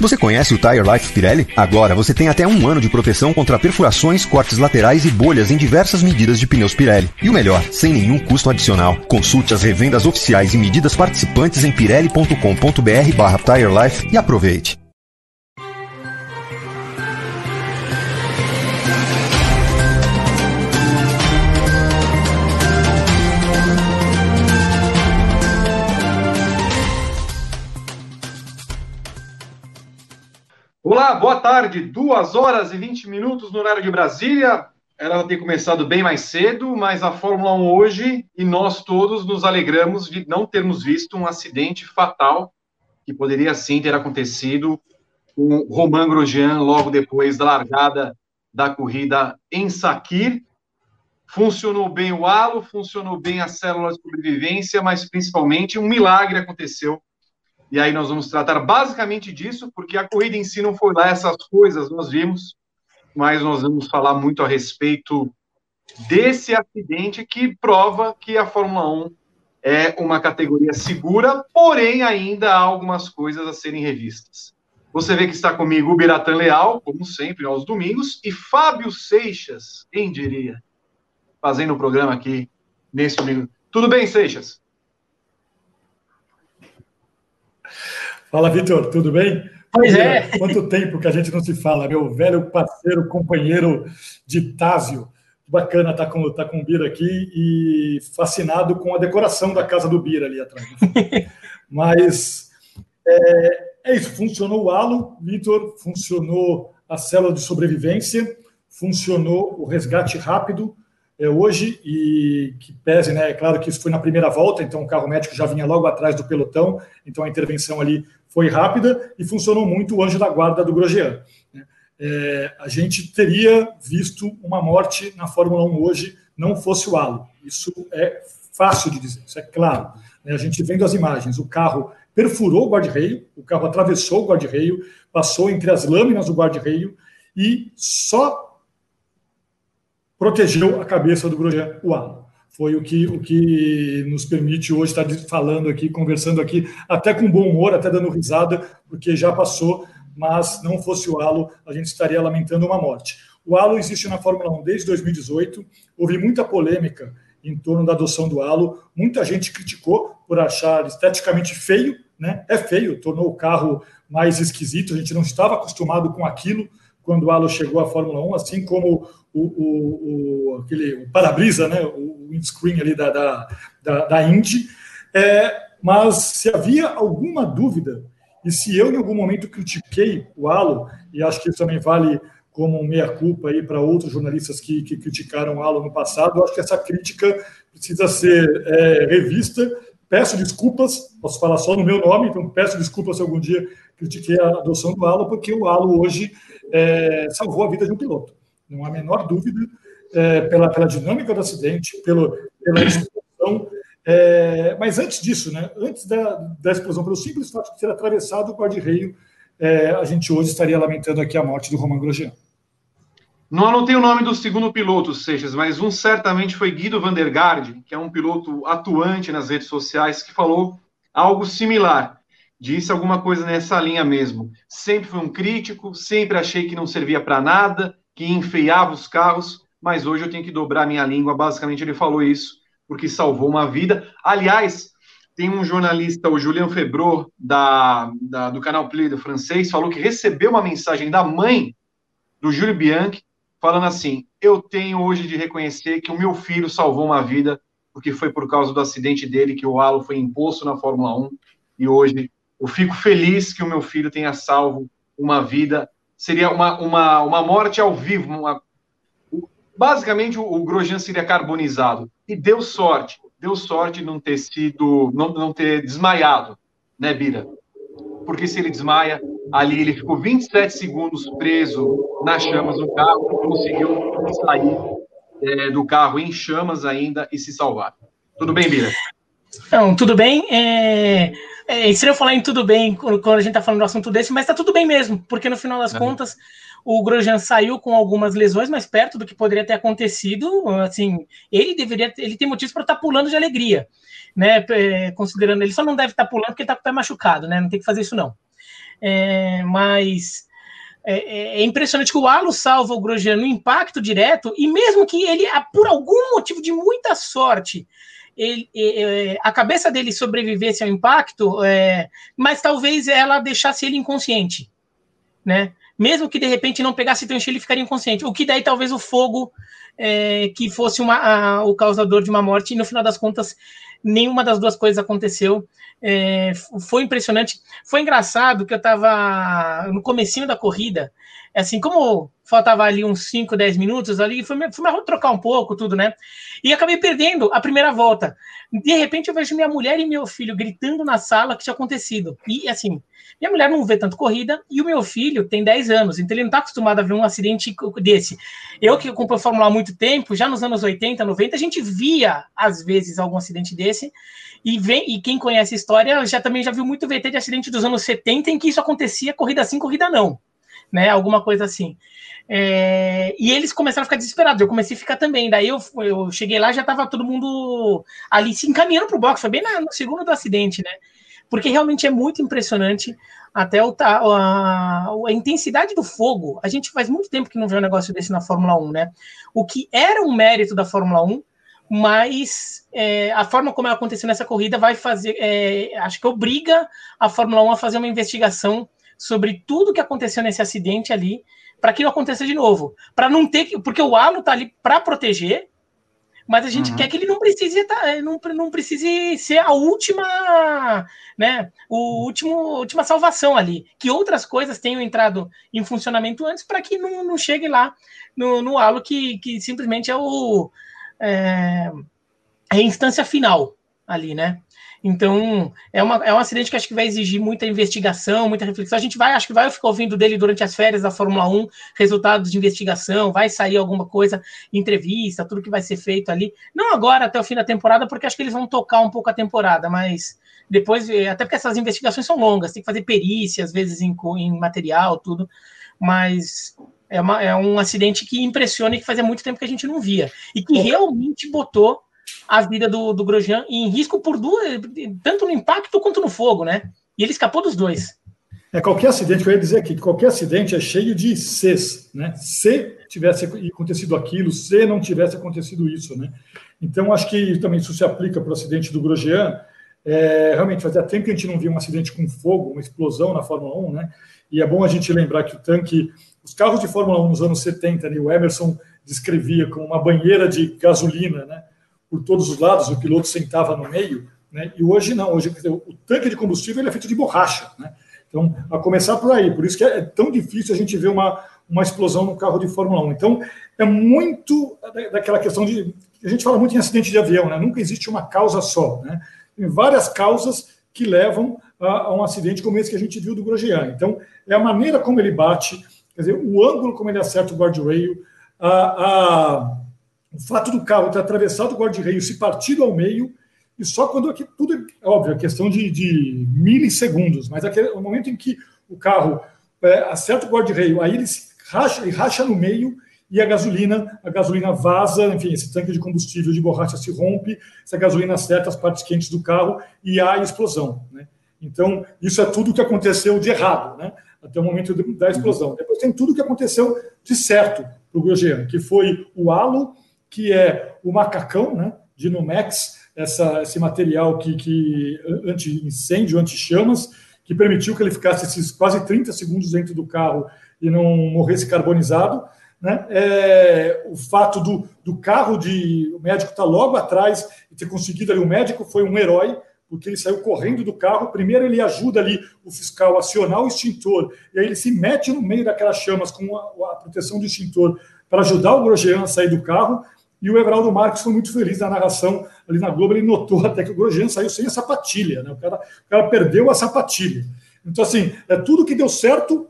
Você conhece o Tire Life Pirelli? Agora você tem até um ano de proteção contra perfurações, cortes laterais e bolhas em diversas medidas de pneus Pirelli. E o melhor, sem nenhum custo adicional. Consulte as revendas oficiais e medidas participantes em pirelli.com.br barra Tire Life e aproveite. Olá, boa tarde. Duas horas e 20 minutos no horário de Brasília. Era ter começado bem mais cedo, mas a Fórmula 1 hoje, e nós todos nos alegramos de não termos visto um acidente fatal que poderia sim ter acontecido com Romain Grosjean logo depois da largada da corrida em Sakir. Funcionou bem o halo, funcionou bem a célula de sobrevivência, mas principalmente um milagre aconteceu e aí nós vamos tratar basicamente disso, porque a corrida em si não foi lá essas coisas, nós vimos, mas nós vamos falar muito a respeito desse acidente que prova que a Fórmula 1 é uma categoria segura, porém ainda há algumas coisas a serem revistas. Você vê que está comigo o Biratan Leal, como sempre, aos domingos, e Fábio Seixas, quem diria, fazendo o programa aqui nesse domingo. Tudo bem, Seixas? Fala, Vitor, tudo bem? Pois é. Quanto tempo que a gente não se fala, meu velho parceiro, companheiro de Tásio. Bacana estar tá com, tá com o Bira aqui e fascinado com a decoração da casa do Bira ali atrás. Mas é, é isso, funcionou o halo, Vitor, funcionou a célula de sobrevivência, funcionou o resgate rápido, é, hoje e que pese, né? É claro que isso foi na primeira volta, então o carro médico já vinha logo atrás do pelotão, então a intervenção ali foi rápida e funcionou muito o anjo da guarda do Grosjean. Né? É, a gente teria visto uma morte na Fórmula 1 hoje, não fosse o halo. Isso é fácil de dizer, isso é claro. Né? A gente vendo as imagens, o carro perfurou o guarda-reio, o carro atravessou o guarda-reio, passou entre as lâminas do guarda-reio e só protegeu a cabeça do Grosjean, o. Foi o que, o que nos permite hoje estar falando aqui, conversando aqui, até com bom humor, até dando risada, porque já passou, mas não fosse o halo, a gente estaria lamentando uma morte. O halo existe na Fórmula 1 desde 2018, houve muita polêmica em torno da adoção do halo, muita gente criticou por achar esteticamente feio, né? É feio, tornou o carro mais esquisito, a gente não estava acostumado com aquilo quando o halo chegou à Fórmula 1, assim como o, o, o, aquele, o para-brisa, né, o windscreen ali da, da, da, da Indy. É, mas se havia alguma dúvida, e se eu em algum momento critiquei o Halo, e acho que isso também vale como meia-culpa aí para outros jornalistas que, que criticaram o Halo no passado, acho que essa crítica precisa ser é, revista. Peço desculpas, posso falar só no meu nome, então peço desculpas se algum dia critiquei a adoção do Halo, porque o Halo hoje é, salvou a vida de um piloto não há a menor dúvida, é, pela, pela dinâmica do acidente, pelo, pela explosão. É, mas antes disso, né, antes da, da explosão, pelo simples fato de ter atravessado o guarda-reio, é, a gente hoje estaria lamentando aqui a morte do Roman Grosjean. Não anotei o nome do segundo piloto, Seixas, mas um certamente foi Guido Vandergaard, que é um piloto atuante nas redes sociais, que falou algo similar. Disse alguma coisa nessa linha mesmo. Sempre fui um crítico, sempre achei que não servia para nada, que enfeiava os carros, mas hoje eu tenho que dobrar minha língua. Basicamente, ele falou isso porque salvou uma vida. Aliás, tem um jornalista, o Julien Febrot, da, da, do canal Play do francês, falou que recebeu uma mensagem da mãe do Júlio Bianchi, falando assim: Eu tenho hoje de reconhecer que o meu filho salvou uma vida, porque foi por causa do acidente dele que o halo foi imposto na Fórmula 1, e hoje eu fico feliz que o meu filho tenha salvo uma vida seria uma, uma, uma morte ao vivo. Uma... Basicamente, o, o Grosjean seria carbonizado. E deu sorte, deu sorte não ter sido, não, não ter desmaiado, né, Bira? Porque se ele desmaia, ali ele ficou 27 segundos preso nas chamas do carro, conseguiu sair é, do carro em chamas ainda e se salvar. Tudo bem, Bira? Não, tudo bem. É... É estranho falar em tudo bem quando a gente tá falando do assunto desse, mas tá tudo bem mesmo, porque no final das contas o Grosjean saiu com algumas lesões mais perto do que poderia ter acontecido. Assim, ele deveria, ele tem motivos para estar tá pulando de alegria, né? É, considerando ele só não deve estar tá pulando porque ele tá com o pé machucado, né? Não tem que fazer isso não. é, mas é, é, é, impressionante que o Alo salva o Grosjean no impacto direto, e mesmo que ele, por algum motivo de muita sorte, ele, é, a cabeça dele sobrevivesse ao impacto, é, mas talvez ela deixasse ele inconsciente, né? Mesmo que de repente não pegasse tranche, ele ficaria inconsciente. O que daí talvez o fogo é, que fosse uma, a, o causador de uma morte, e no final das contas, nenhuma das duas coisas aconteceu. É, foi impressionante. Foi engraçado que eu estava no comecinho da corrida, assim, como faltava ali uns 5, 10 minutos ali, fui me trocar um pouco, tudo, né? E acabei perdendo a primeira volta. De repente eu vejo minha mulher e meu filho gritando na sala que tinha acontecido. E assim, minha mulher não vê tanto corrida e o meu filho tem 10 anos, então ele não está acostumado a ver um acidente desse. Eu que acompanho Fórmula 1 há muito tempo, já nos anos 80, 90, a gente via às vezes algum acidente desse. E, vem, e quem conhece a história já também já viu muito VT de acidente dos anos 70 em que isso acontecia corrida sim, corrida não né? Alguma coisa assim. É, e eles começaram a ficar desesperados. Eu comecei a ficar também. Daí eu, eu cheguei lá já estava todo mundo ali se encaminhando para o box. Foi bem na, no segundo do acidente, né? Porque realmente é muito impressionante até o, a, a, intensidade do fogo. A gente faz muito tempo que não vê um negócio desse na Fórmula 1, né? O que era um mérito da Fórmula 1, mas é, a forma como aconteceu nessa corrida vai fazer, é, acho que obriga a Fórmula 1 a fazer uma investigação sobre tudo que aconteceu nesse acidente ali, para que não aconteça de novo. Para não ter que. Porque o halo tá ali para proteger, mas a gente uhum. quer que ele não precise tá, não, não precise ser a última, né, o último última salvação ali, que outras coisas tenham entrado em funcionamento antes para que não, não chegue lá no, no halo que, que simplesmente é o é, é a instância final ali, né? Então, é, uma, é um acidente que acho que vai exigir muita investigação, muita reflexão. A gente vai, acho que vai ficar ouvindo dele durante as férias da Fórmula 1, resultados de investigação, vai sair alguma coisa, entrevista, tudo que vai ser feito ali. Não agora, até o fim da temporada, porque acho que eles vão tocar um pouco a temporada, mas depois, eh, até porque essas investigações são longas, tem que fazer perícia, às vezes, em, em material, tudo. Mas é, uma, é um acidente que impressiona e que fazia muito tempo que a gente não via. E que realmente botou a vida do, do Grosjean em risco por duas, tanto no impacto quanto no fogo, né? E ele escapou dos dois. É, qualquer acidente, eu ia dizer aqui, que qualquer acidente é cheio de Cs, né? Se tivesse acontecido aquilo, se não tivesse acontecido isso, né? Então, acho que também isso se aplica para o acidente do Grosjean. É, realmente, fazia tempo que a gente não via um acidente com fogo, uma explosão na Fórmula 1, né? E é bom a gente lembrar que o tanque, os carros de Fórmula 1 nos anos 70, né, o Emerson descrevia como uma banheira de gasolina, né? Por todos os lados, o piloto sentava no meio, né? e hoje não, hoje o tanque de combustível é feito de borracha. Né? Então, a começar por aí, por isso que é tão difícil a gente ver uma, uma explosão no carro de Fórmula 1. Então, é muito daquela questão de. A gente fala muito em acidente de avião, né? nunca existe uma causa só. Né? Tem várias causas que levam a, a, um acidente como esse que a gente viu do Grosjean. Então, é a maneira como ele bate, quer dizer, o ângulo como ele acerta o guardrail, a, a o fato do carro ter atravessado o guarda-reio, se partido ao meio, e só quando aqui, tudo é óbvio, é questão de, de milissegundos, mas aquele, o momento em que o carro é, acerta o guarda-reio, aí ele se racha, ele racha no meio e a gasolina, a gasolina vaza, enfim, esse tanque de combustível de borracha se rompe, essa gasolina acerta as partes quentes do carro e há explosão. Né? Então, isso é tudo o que aconteceu de errado, né? até o momento da explosão. Depois tem tudo o que aconteceu de certo para o Grosjean, que foi o halo que é o macacão, né, de Numex, essa, esse material que, que anti-incêndio, anti-chamas, que permitiu que ele ficasse esses quase 30 segundos dentro do carro e não morresse carbonizado. Né? É, o fato do, do carro de. O médico estar tá logo atrás e ter conseguido ali. O médico foi um herói, porque ele saiu correndo do carro. Primeiro, ele ajuda ali o fiscal a acionar o extintor, e aí ele se mete no meio daquelas chamas com a, a proteção do extintor para ajudar o Grosjean a sair do carro. E o Everaldo Marques foi muito feliz na narração ali na Globo. Ele notou até que o Grosjean saiu sem a sapatilha, né? O cara, o cara perdeu a sapatilha. Então, assim, é tudo que deu certo,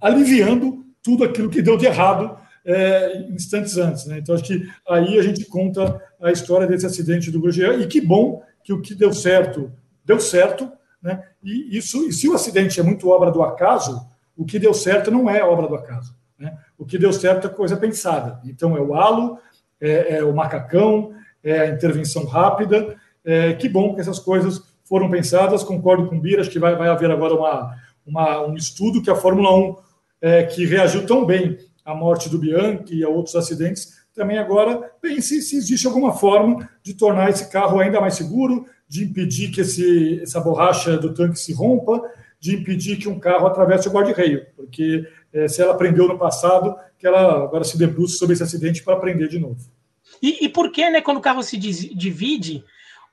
aliviando tudo aquilo que deu de errado é, instantes antes. Né? Então, acho que aí a gente conta a história desse acidente do Grosjean. E que bom que o que deu certo, deu certo. Né? E, isso, e se o acidente é muito obra do acaso, o que deu certo não é obra do acaso. O que deu certo é coisa pensada. Então, é o halo, é, é o macacão, é a intervenção rápida. É, que bom que essas coisas foram pensadas. Concordo com o Bira, acho que vai, vai haver agora uma, uma, um estudo que a Fórmula 1, é, que reagiu tão bem à morte do Bianchi e a outros acidentes, também agora pense se existe alguma forma de tornar esse carro ainda mais seguro, de impedir que esse, essa borracha do tanque se rompa, de impedir que um carro atravesse o guarda-reio, porque é, se ela aprendeu no passado, que ela agora se debruce sobre esse acidente para aprender de novo. E, e por que, né, quando o carro se divide,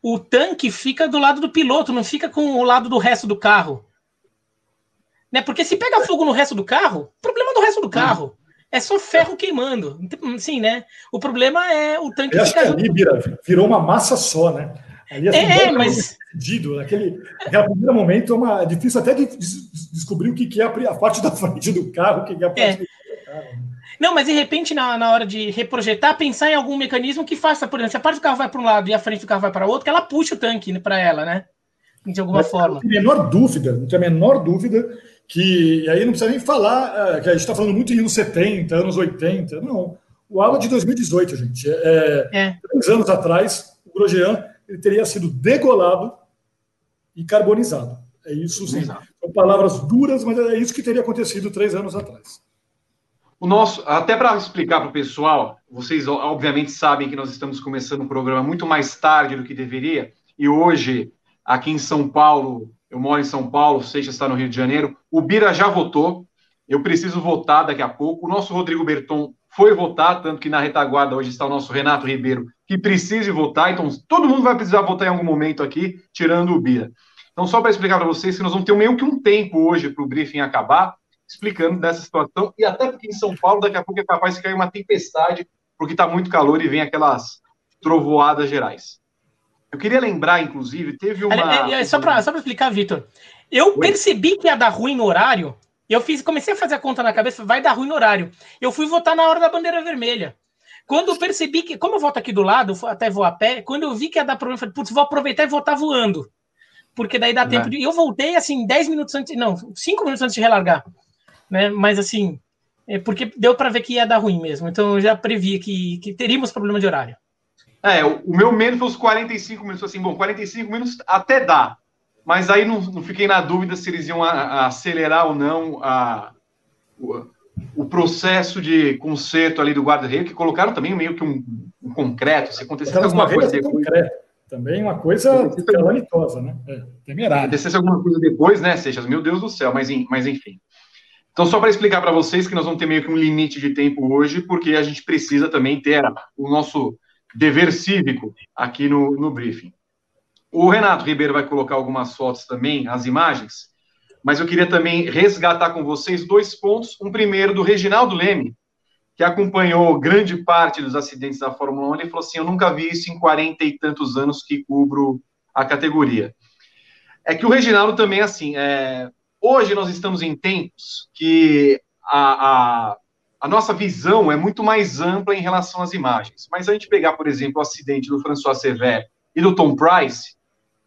o tanque fica do lado do piloto, não fica com o lado do resto do carro? Né? Porque se pega fogo no resto do carro, problema do resto do carro. É só ferro queimando. Sim, né? O problema é o tanque Eu acho que ali vira, virou uma massa só, né? Ali, assim, é, mas. Pedido, naquele, naquele primeiro momento é, uma, é difícil até de, de descobrir o que, que é a, parte da frente do carro, o que é a parte é. do carro. Não, mas de repente, na, na hora de reprojetar, pensar em algum mecanismo que faça, por exemplo, se a parte do carro vai para um lado e a frente do carro vai para outro, que ela puxe o tanque né, para ela, né? De alguma mas, forma. Não tem a menor dúvida, não tem a menor dúvida que e aí não precisa nem falar é, que a gente está falando muito em anos 70, anos 80, não. O ALA de 2018, gente. É, é. Três anos atrás, o Grosjean ele teria sido degolado e carbonizado. É isso, sim. São palavras duras, mas é isso que teria acontecido três anos atrás. O nosso, até para explicar para o pessoal, vocês obviamente sabem que nós estamos começando o programa muito mais tarde do que deveria, e hoje, aqui em São Paulo, eu moro em São Paulo, o Seixas está no Rio de Janeiro. O Bira já votou. Eu preciso votar daqui a pouco. O nosso Rodrigo Berton foi votar, tanto que na retaguarda hoje está o nosso Renato Ribeiro, que precisa votar. Então, todo mundo vai precisar votar em algum momento aqui, tirando o Bira. Então, só para explicar para vocês que nós vamos ter meio que um tempo hoje para o briefing acabar, explicando dessa situação. E até porque em São Paulo, daqui a pouco é capaz de cair uma tempestade, porque está muito calor e vem aquelas trovoadas gerais. Eu queria lembrar, inclusive, teve uma. É, é, só para explicar, Vitor. Eu Oi? percebi que ia dar ruim no horário. Eu fiz, comecei a fazer a conta na cabeça, vai dar ruim no horário. Eu fui votar na hora da bandeira vermelha. Quando eu percebi que, como eu voto aqui do lado, até vou a pé, quando eu vi que ia dar problema, eu falei, putz, vou aproveitar e votar voando. Porque daí dá tempo é. de. Eu voltei assim, 10 minutos antes, não, 5 minutos antes de relargar. Né? Mas assim, é porque deu para ver que ia dar ruim mesmo. Então eu já previa que, que teríamos problema de horário. É, o, o meu menos foi os 45 minutos. Assim, bom, 45 minutos até dá. Mas aí não, não fiquei na dúvida se eles iam a, a acelerar ou não a, o, o, processo de conserto ali do guarda-reio, que colocaram também meio que um, um concreto. Se acontecesse alguma coisa depois. Concreto. Também uma coisa calamitosa, né? É, temerária. Acontecesse alguma coisa depois, né, Seixas? Meu Deus do céu, mas, mas enfim. Então, só para explicar para vocês que nós vamos ter meio que um limite de tempo hoje, porque a gente precisa também ter o nosso dever cívico aqui no, no briefing. O Renato Ribeiro vai colocar algumas fotos também, as imagens, mas eu queria também resgatar com vocês dois pontos. Um primeiro do Reginaldo Leme, que acompanhou grande parte dos acidentes da Fórmula 1. Ele falou assim: Eu nunca vi isso em 40 e tantos anos que cubro a categoria. É que o Reginaldo também, assim, é... hoje nós estamos em tempos que a, a a nossa visão é muito mais ampla em relação às imagens. Mas a gente pegar, por exemplo, o acidente do François Sever e do Tom Price,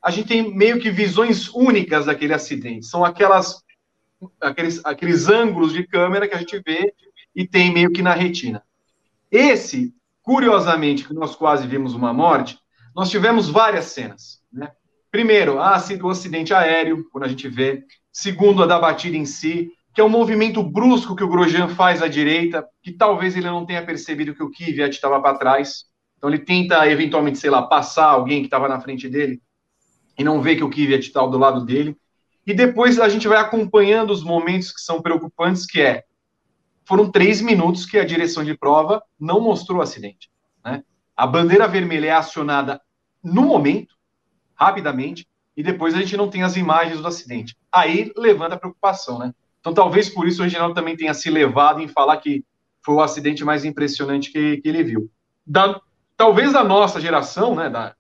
a gente tem meio que visões únicas daquele acidente. São aquelas, aqueles, aqueles ângulos de câmera que a gente vê e tem meio que na retina. Esse, curiosamente, que nós quase vimos uma morte, nós tivemos várias cenas. Né? Primeiro, a, o acidente aéreo, quando a gente vê. Segundo, a da batida em si que é um movimento brusco que o Grosjean faz à direita, que talvez ele não tenha percebido que o Kvyat estava para trás. Então ele tenta, eventualmente, sei lá, passar alguém que estava na frente dele e não vê que o Kvyat está do lado dele. E depois a gente vai acompanhando os momentos que são preocupantes, que é, foram três minutos que a direção de prova não mostrou o acidente. Né? A bandeira vermelha é acionada no momento, rapidamente, e depois a gente não tem as imagens do acidente. Aí levanta a preocupação, né? Então, talvez por isso o Reginaldo também tenha se levado em falar que foi o acidente mais impressionante que, que ele viu. Da, talvez da nossa geração, né, da,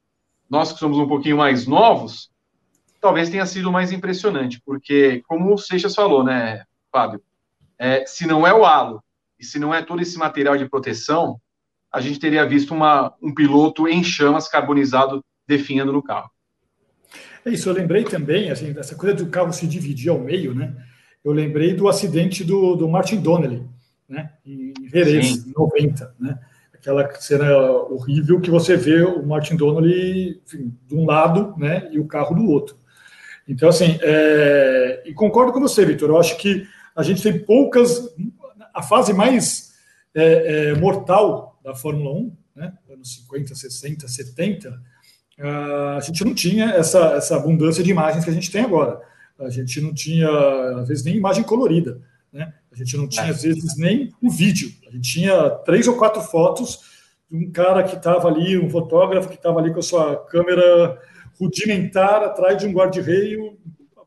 nós que somos um pouquinho mais novos, talvez tenha sido mais impressionante, porque, como o Seixas falou, né, Fábio, é, se não é o halo e se não é todo esse material de proteção, a gente teria visto uma, um piloto em chamas, carbonizado, definhando no carro. É isso, eu lembrei também, assim, dessa coisa do carro se dividir ao meio, né? eu lembrei do acidente do, do Martin Donnelly, né, em Jerez, em 90, né, aquela cena horrível que você vê o Martin Donnelly enfim, de um lado, né, e o carro do outro. Então, assim, é... e concordo com você, Vitor. Eu acho que a gente tem poucas. A fase mais é, é, mortal da Fórmula 1, né, anos 50, 60, 70, a gente não tinha essa, essa abundância de imagens que a gente tem agora. A gente não tinha, às vezes, nem imagem colorida. Né? A gente não tinha, às vezes, nem o vídeo. A gente tinha três ou quatro fotos de um cara que estava ali, um fotógrafo que estava ali com a sua câmera rudimentar atrás de um guarda-reio,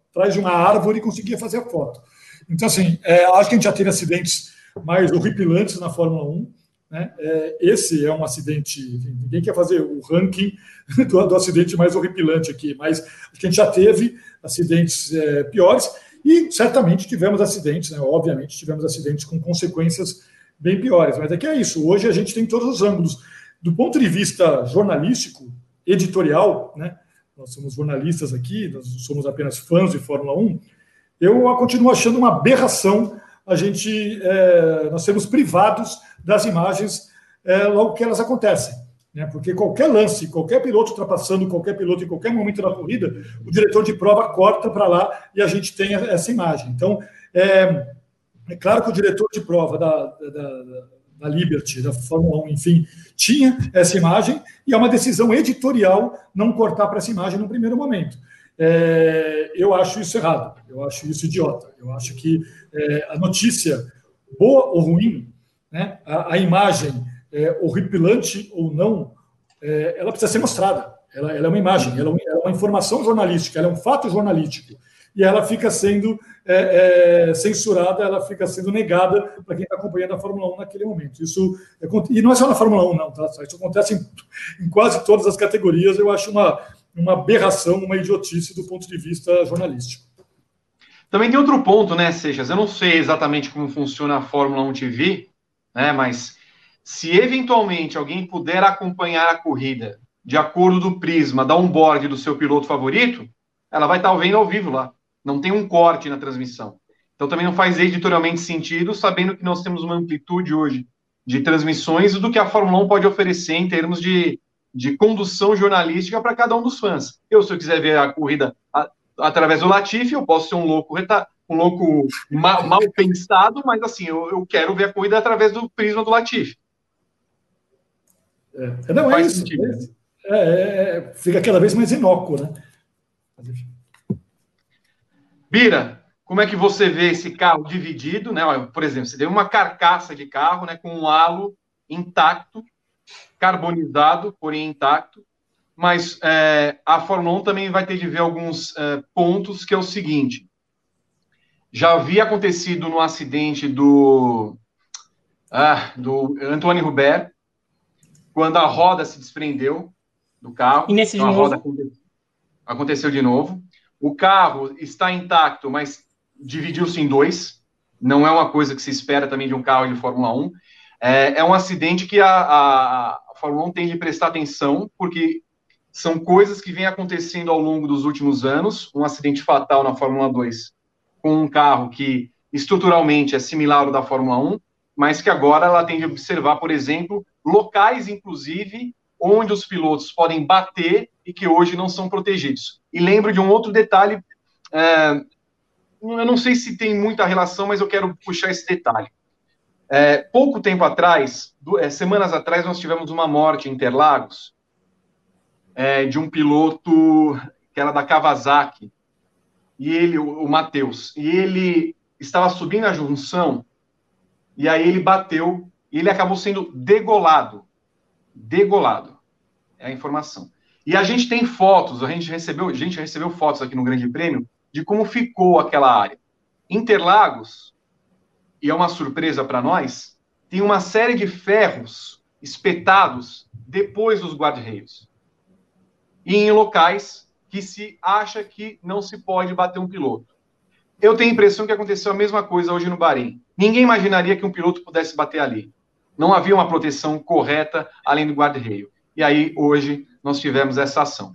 atrás de uma árvore e conseguia fazer a foto. Então, assim, é, acho que a gente já teve acidentes mais horripilantes na Fórmula 1. Né? É, esse é um acidente, enfim, ninguém quer fazer o ranking do, do, acidente mais horripilante aqui, mas acho que a gente já teve acidentes é, piores e certamente tivemos acidentes, né? obviamente tivemos acidentes com consequências bem piores, mas é que é isso, hoje a gente tem todos os ângulos. Do ponto de vista jornalístico, editorial, né? nós somos jornalistas aqui, nós somos apenas fãs de Fórmula 1, eu continuo achando uma aberração a gente, é, nós sermos privados das imagens é, logo que elas acontecem. Né? Porque qualquer lance, qualquer piloto ultrapassando qualquer piloto em qualquer momento da corrida, o diretor de prova corta para lá e a gente tem essa imagem. Então, é, é claro que o diretor de prova da, da, da Liberty, da Fórmula 1, enfim, tinha essa imagem e é uma decisão editorial não cortar para essa imagem no primeiro momento. É, eu acho isso errado, eu acho isso idiota. Eu acho que é, a notícia, boa ou ruim, né, a, a imagem, é, horripilante ou não, é, ela precisa ser mostrada. Ela, ela é uma imagem, ela, é uma informação jornalística, ela é um fato jornalístico. E ela fica sendo é, é, censurada, ela fica sendo negada para quem está acompanhando a Fórmula 1 naquele momento. Isso é, e não é só na Fórmula 1, não, tá? Isso acontece em, em quase todas as categorias. Eu acho uma, uma aberração, uma idiotice do ponto de vista jornalístico. Também tem outro ponto, né, Seixas? Eu não sei exatamente como funciona a Fórmula 1 TV, né, mas se eventualmente alguém puder acompanhar a corrida de acordo do prisma da onboard do seu piloto favorito, ela vai estar vendo ao vivo lá. Não tem um corte na transmissão. Então também não faz editorialmente sentido, sabendo que nós temos uma amplitude hoje de transmissões do que a Fórmula 1 pode oferecer em termos de de condução jornalística para cada um dos fãs. Eu, se eu quiser ver a corrida a, através do Latifi, eu posso ser um louco, um louco mal, mal pensado, mas assim, eu, eu, quero ver a corrida através do prisma do Latifi. É, não, é isso. É, é, é, fica cada vez mais inócuo, né? Bira, como é que você vê esse carro dividido, né? Por exemplo, você tem uma carcaça de carro, né, com um halo intacto, carbonizado, porém intacto. Mas é, a Fórmula 1 também vai ter de ver alguns é, pontos, que é o seguinte. Já havia acontecido no acidente do, ah, do Antoine Hubert, quando a roda se desprendeu do carro. E nesse então, de novo? Aconteceu, aconteceu de novo. O carro está intacto, mas dividiu-se em dois. Não é uma coisa que se espera também de um carro de Fórmula 1. É, é um acidente que a, a, a Fórmula 1 tem de prestar atenção, porque são coisas que vêm acontecendo ao longo dos últimos anos. Um acidente fatal na Fórmula 2 com um carro que estruturalmente é similar ao da Fórmula 1, mas que agora ela tem de observar, por exemplo, locais, inclusive, onde os pilotos podem bater e que hoje não são protegidos. E lembro de um outro detalhe, é, eu não sei se tem muita relação, mas eu quero puxar esse detalhe. É, pouco tempo atrás, é, semanas atrás, nós tivemos uma morte em Interlagos é, de um piloto que era da Kawasaki, e ele, o, o Matheus, e ele estava subindo a junção, e aí ele bateu, e ele acabou sendo degolado. Degolado. É a informação. E a gente tem fotos, a gente recebeu, a gente recebeu fotos aqui no Grande Prêmio de como ficou aquela área. Interlagos, e é uma surpresa para nós, tem uma série de ferros espetados depois dos guarda-reios. E em locais que se acha que não se pode bater um piloto. Eu tenho a impressão que aconteceu a mesma coisa hoje no Bahrein. Ninguém imaginaria que um piloto pudesse bater ali. Não havia uma proteção correta além do guarda-reio. E aí, hoje, nós tivemos essa ação.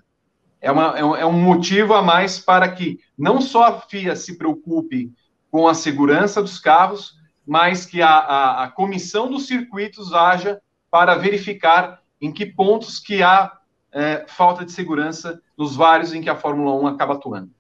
É, uma, é, um, é um motivo a mais para que não só a FIA se preocupe com a segurança dos carros, mas que a, a, a comissão dos circuitos haja para verificar em que pontos que há é, falta de segurança nos vários em que a Fórmula 1 acaba atuando.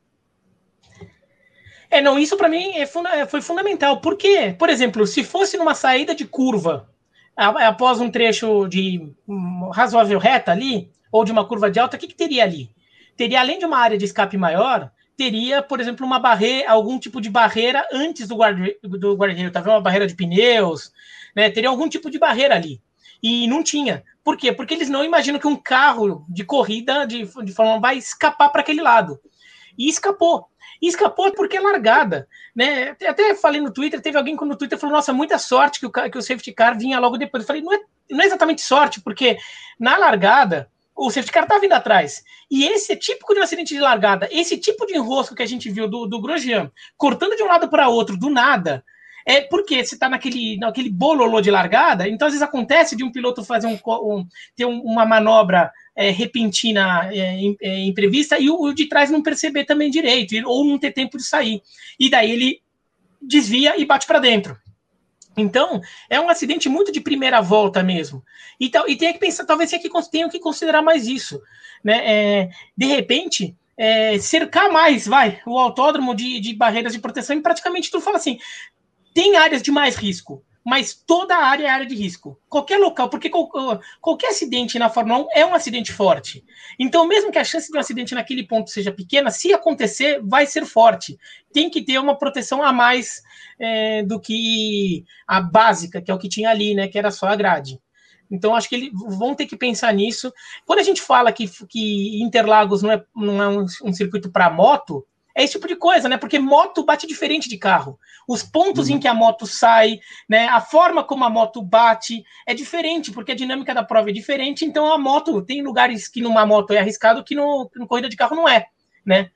É, não, isso para mim é funda foi fundamental. Por quê? Por exemplo, se fosse numa saída de curva, após um trecho de um, razoável reta ali, ou de uma curva de alta, o que, que teria ali? Teria, além de uma área de escape maior, teria, por exemplo, uma barreira, algum tipo de barreira antes do guarda do guarda tá? Uma barreira de pneus, né? Teria algum tipo de barreira ali. E não tinha. Por quê? Porque eles não imaginam que um carro de corrida de, de Fórmula 1 vai escapar para aquele lado. E escapou. E escapou porque é largada. Né? Até falei no Twitter, teve alguém que no Twitter falou: Nossa, muita sorte que o, que o safety car vinha logo depois. Eu falei: Não é, não é exatamente sorte, porque na largada o safety car tá vindo atrás. E esse é típico de um acidente de largada. Esse tipo de enrosco que a gente viu do, do Grosjean, cortando de um lado para outro, do nada, é porque você está naquele, naquele bololô de largada, então às vezes acontece de um piloto fazer um, um ter uma manobra é, repentina é, é, imprevista e o, o, de trás não perceber também direito, ou não ter tempo de sair. E daí ele desvia e bate para dentro. Então, é um acidente muito de primeira volta mesmo. Então, e tem que pensar, talvez aqui tenham que considerar mais isso. Né? É, de repente, é, cercar mais, vai, o autódromo de, de barreiras de proteção e praticamente tu fala assim: tem áreas de mais risco, mas toda área é área de risco. Qualquer local, porque qualquer acidente na Fórmula 1 é um acidente forte. Então, mesmo que a chance de um acidente naquele ponto seja pequena, se acontecer, vai ser forte. Tem que ter uma proteção a mais é, do que a básica, que é o que tinha ali, né? Que era só a grade. Então, acho que eles vão ter que pensar nisso. Quando a gente fala que, que Interlagos não é, não é um, um circuito para moto, é esse tipo de coisa, né? Porque moto bate diferente de carro. Os pontos uhum. em que a moto sai, né? A forma como a moto bate é diferente, porque a dinâmica da prova é diferente. Então a moto tem lugares que numa moto é arriscado que no, no corrida de carro não é, né?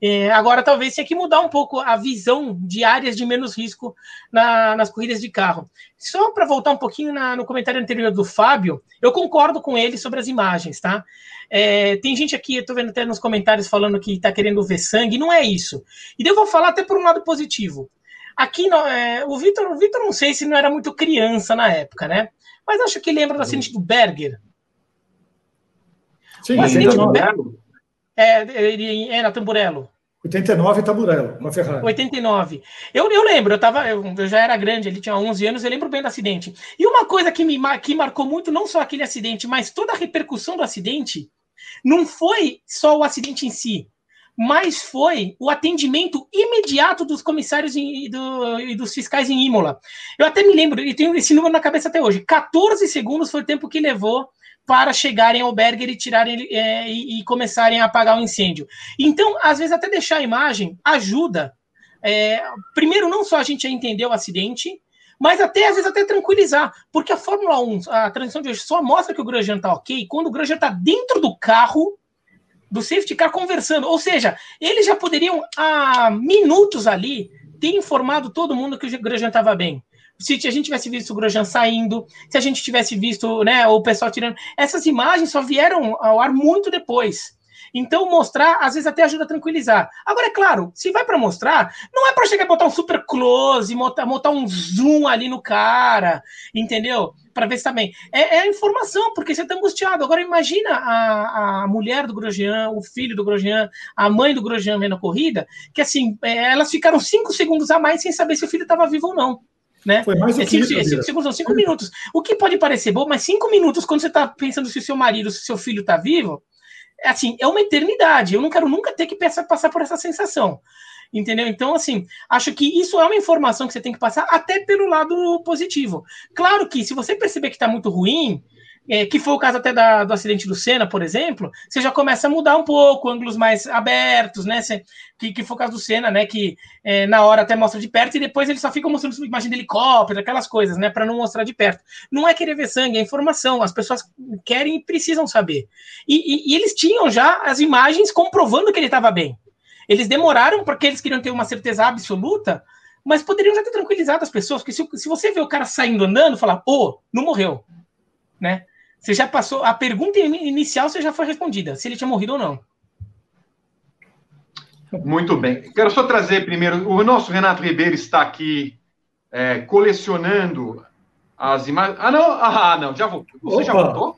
É, agora, talvez tenha que mudar um pouco a visão de áreas de menos risco na, nas corridas de carro. Só para voltar um pouquinho na, no comentário anterior do Fábio, eu concordo com ele sobre as imagens, tá? É, tem gente aqui, eu tô vendo até nos comentários falando que está querendo ver sangue, não é isso. E eu vou falar até por um lado positivo. Aqui, é, o Vitor, o Vitor, não sei se não era muito criança na época, né? Mas acho que lembra do acidente do Berger. Sim, o acidente do Berger. É, é na Tamburello. 89 Tamburello, com a Ferrari. 89. Eu, eu lembro, eu, tava, eu, eu, já era grande, ele tinha 11 anos, eu lembro bem do acidente. E uma coisa que me que marcou muito, não só aquele acidente, mas toda a repercussão do acidente, não foi só o acidente em si, mas foi o atendimento imediato dos comissários e, do, e dos fiscais em Imola. Eu até me lembro, e tenho esse número na cabeça até hoje: 14 segundos foi o tempo que levou para chegarem ao Berger e tirarem é, e, e, começarem a apagar o incêndio. Então, às vezes, até deixar a imagem ajuda. É, primeiro, não só a gente a entender o acidente, mas até às vezes até tranquilizar, porque a Fórmula 1, a transição de hoje só mostra que o Grosjean está ok quando o Grosjean está dentro do carro do safety car conversando. Ou seja, eles já poderiam há minutos ali ter informado todo mundo que o Grosjean estava bem se a gente tivesse visto o Grosjean saindo, se a gente tivesse visto né, o pessoal tirando. Essas imagens só vieram ao ar muito depois. Então, mostrar, às vezes, até ajuda a tranquilizar. Agora, é claro, se vai para mostrar, não é para chegar e botar um super close, botar, botar um zoom ali no cara, entendeu? Para ver se também. Tá é, é a informação, porque você está angustiado. Agora, imagina a, a mulher do Grosjean, o filho do Grosjean, a mãe do Grosjean vendo a corrida, que assim, é, elas ficaram cinco segundos a mais sem saber se o filho estava vivo ou não. Né? Foi mais do é que cinco, isso, cinco cinco minutos. O que pode parecer bom, mas cinco minutos, quando você está pensando se o seu marido, se o seu filho está vivo, é assim, é uma eternidade. Eu não quero nunca ter que passar, passar por essa sensação. Entendeu? Então, assim, acho que isso é uma informação que você tem que passar até pelo lado positivo. Claro que se você perceber que está muito ruim, é, que foi o caso até da, do acidente do Senna, por exemplo, você já começa a mudar um pouco, ângulos mais abertos, né? Que, que foi o caso do Senna, né? Que é, na hora até mostra de perto e depois ele só fica mostrando imagem de helicóptero, aquelas coisas, né? Para não mostrar de perto. Não é querer ver sangue, é informação. As pessoas querem e precisam saber. E, e, e eles tinham já as imagens comprovando que ele estava bem. Eles demoraram porque eles queriam ter uma certeza absoluta, mas poderiam já ter tranquilizado as pessoas, porque se, se você vê o cara saindo andando, falar, ô, oh, não morreu, né? Você já passou. A pergunta inicial você já foi respondida, se ele tinha morrido ou não. Muito bem. Quero só trazer primeiro. O nosso Renato Ribeiro está aqui é, colecionando as imagens. Ah, não, ah, não, já voltou. Você Opa. já voltou?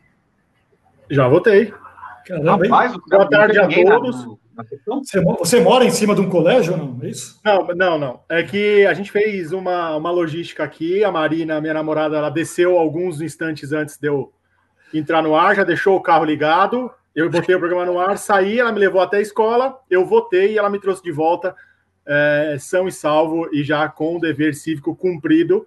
Já voltei. Caramba, Rapaz, Boa tarde a todos. Você, você, mora em cima de um colégio ou não? É isso? Não, não, não. É que a gente fez uma, uma logística aqui. A Marina, minha namorada, ela desceu alguns instantes antes de eu entrar no ar, já deixou o carro ligado. Eu botei o programa no ar, saí, ela me levou até a escola, eu votei e ela me trouxe de volta é, são e salvo e já com o dever cívico cumprido.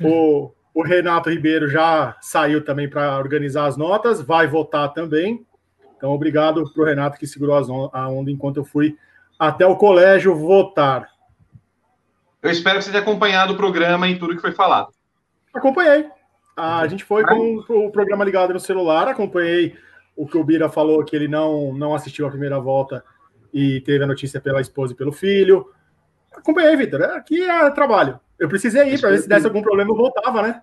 O, o Renato Ribeiro já saiu também para organizar as notas, vai votar também. Então, obrigado para o Renato que segurou a onda enquanto eu fui até o colégio votar. Eu espero que você tenha acompanhado o programa e tudo que foi falado. Acompanhei. A gente foi com o programa ligado no celular, acompanhei o que o Bira falou, que ele não, não assistiu a primeira volta e teve a notícia pela esposa e pelo filho. Acompanhei, Vitor. Aqui é trabalho. Eu precisei ir para ver se desse algum problema, eu voltava, né?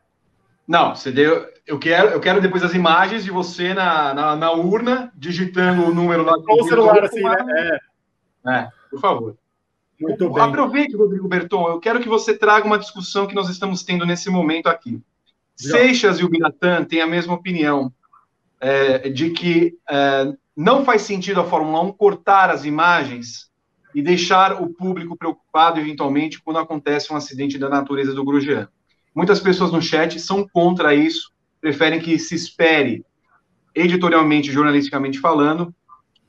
Não, você deu. Eu quero, eu quero depois as imagens de você na, na, na urna, digitando o número lá. Com o celular, assim, né? É. é, por favor. Muito bem. Aproveite, Rodrigo Berton. Eu quero que você traga uma discussão que nós estamos tendo nesse momento aqui. Seixas e o Binatan têm a mesma opinião é, de que é, não faz sentido a Fórmula 1 cortar as imagens e deixar o público preocupado eventualmente quando acontece um acidente da natureza do Grosjean. Muitas pessoas no chat são contra isso, preferem que se espere editorialmente, jornalisticamente falando.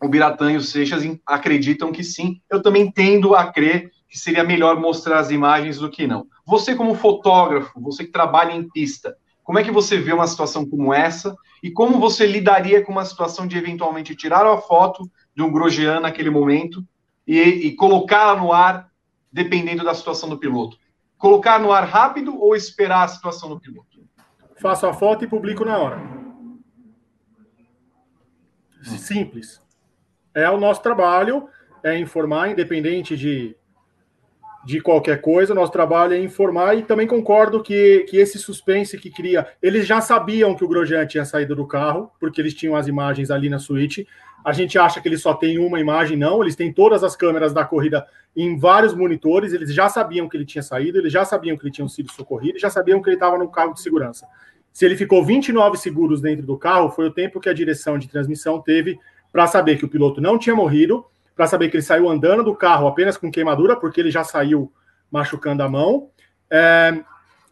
O Biratã e o Seixas acreditam que sim. Eu também tendo a crer que seria melhor mostrar as imagens do que não. Você, como fotógrafo, você que trabalha em pista, como é que você vê uma situação como essa e como você lidaria com uma situação de eventualmente tirar a foto de um Grosjean naquele momento e, e colocá-la no ar, dependendo da situação do piloto? Colocar no ar rápido ou esperar a situação do piloto? Faço a foto e publico na hora. Simples. É o nosso trabalho, é informar, independente de de qualquer coisa, nosso trabalho é informar e também concordo que, que esse suspense que cria, eles já sabiam que o Grosjean tinha saído do carro, porque eles tinham as imagens ali na suíte. A gente acha que eles só têm uma imagem, não, eles têm todas as câmeras da corrida em vários monitores, eles já sabiam que ele tinha saído, eles já sabiam que ele tinha sido socorrido, já sabiam que ele estava no carro de segurança. Se ele ficou 29 segundos dentro do carro, foi o tempo que a direção de transmissão teve para saber que o piloto não tinha morrido para saber que ele saiu andando do carro apenas com queimadura, porque ele já saiu machucando a mão. É,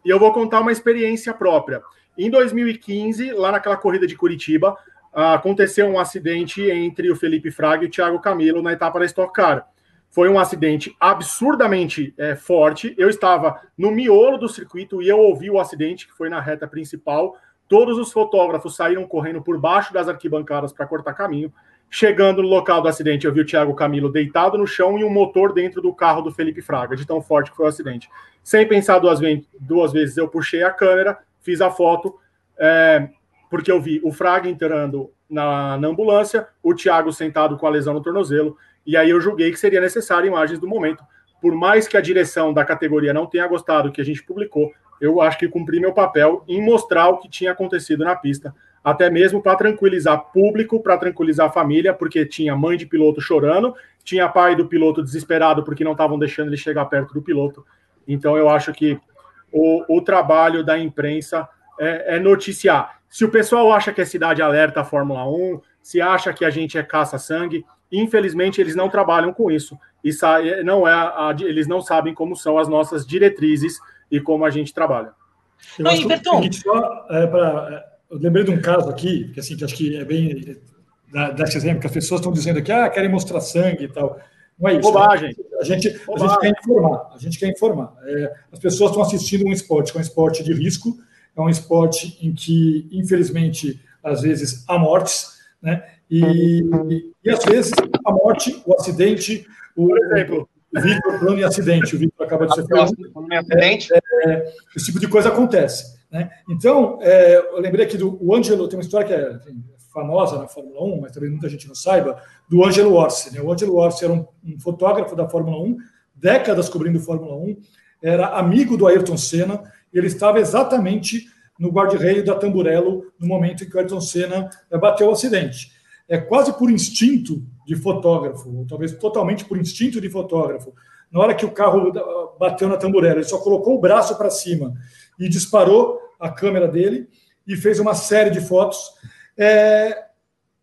e eu vou contar uma experiência própria. Em 2015, lá naquela corrida de Curitiba, aconteceu um acidente entre o Felipe Fraga e o Thiago Camilo na etapa da Stock Car. Foi um acidente absurdamente é, forte. Eu estava no miolo do circuito e eu ouvi o acidente, que foi na reta principal. Todos os fotógrafos saíram correndo por baixo das arquibancadas para cortar caminho. Chegando no local do acidente, eu vi o Thiago Camilo deitado no chão e um motor dentro do carro do Felipe Fraga, de tão forte que foi o acidente. Sem pensar duas, duas vezes, eu puxei a câmera, fiz a foto, é, porque eu vi o Fraga entrando na, na ambulância, o Thiago sentado com a lesão no tornozelo, e aí eu julguei que seria necessário imagens do momento. Por mais que a direção da categoria não tenha gostado do que a gente publicou, eu acho que cumpri meu papel em mostrar o que tinha acontecido na pista até mesmo para tranquilizar público, para tranquilizar a família, porque tinha mãe de piloto chorando, tinha pai do piloto desesperado porque não estavam deixando ele chegar perto do piloto. Então eu acho que o, o trabalho da imprensa é, é, noticiar. Se o pessoal acha que é cidade alerta a Fórmula 1, se acha que a gente é caça-sangue, infelizmente eles não trabalham com isso. E não é a, eles não sabem como são as nossas diretrizes e como a gente trabalha. Eu Oi, Berton. Só é, para eu lembrei de um caso aqui, que, assim, que acho que é bem desse exemplo, que as pessoas estão dizendo que ah, querem mostrar sangue e tal. Não é isso. Bobagem. A gente, a gente quer informar. A gente quer informar. É, as pessoas estão assistindo um esporte que é um esporte de risco, é um esporte em que, infelizmente, às vezes há mortes, né? E, e, e às vezes a morte, o acidente, o, Por exemplo, o Vitor plano em acidente, o Vitor acaba de ser acidente. É, é, esse tipo de coisa acontece. Né? Então, é, eu lembrei aqui do o Angelo, tem uma história que é enfim, famosa na Fórmula 1, mas talvez muita gente não saiba, do Angelo Orsi. Né? O Angelo Orsi era um, um, fotógrafo da Fórmula 1, décadas cobrindo Fórmula 1, era amigo do Ayrton Senna, e ele estava exatamente no guarda-reio da Tamburello no momento em que o Ayrton Senna é, bateu o acidente. É quase por instinto de fotógrafo, ou talvez totalmente por instinto de fotógrafo. Na hora que o carro bateu na Tamburello, ele só colocou o braço para cima e disparou a câmera dele e fez uma série de fotos. É,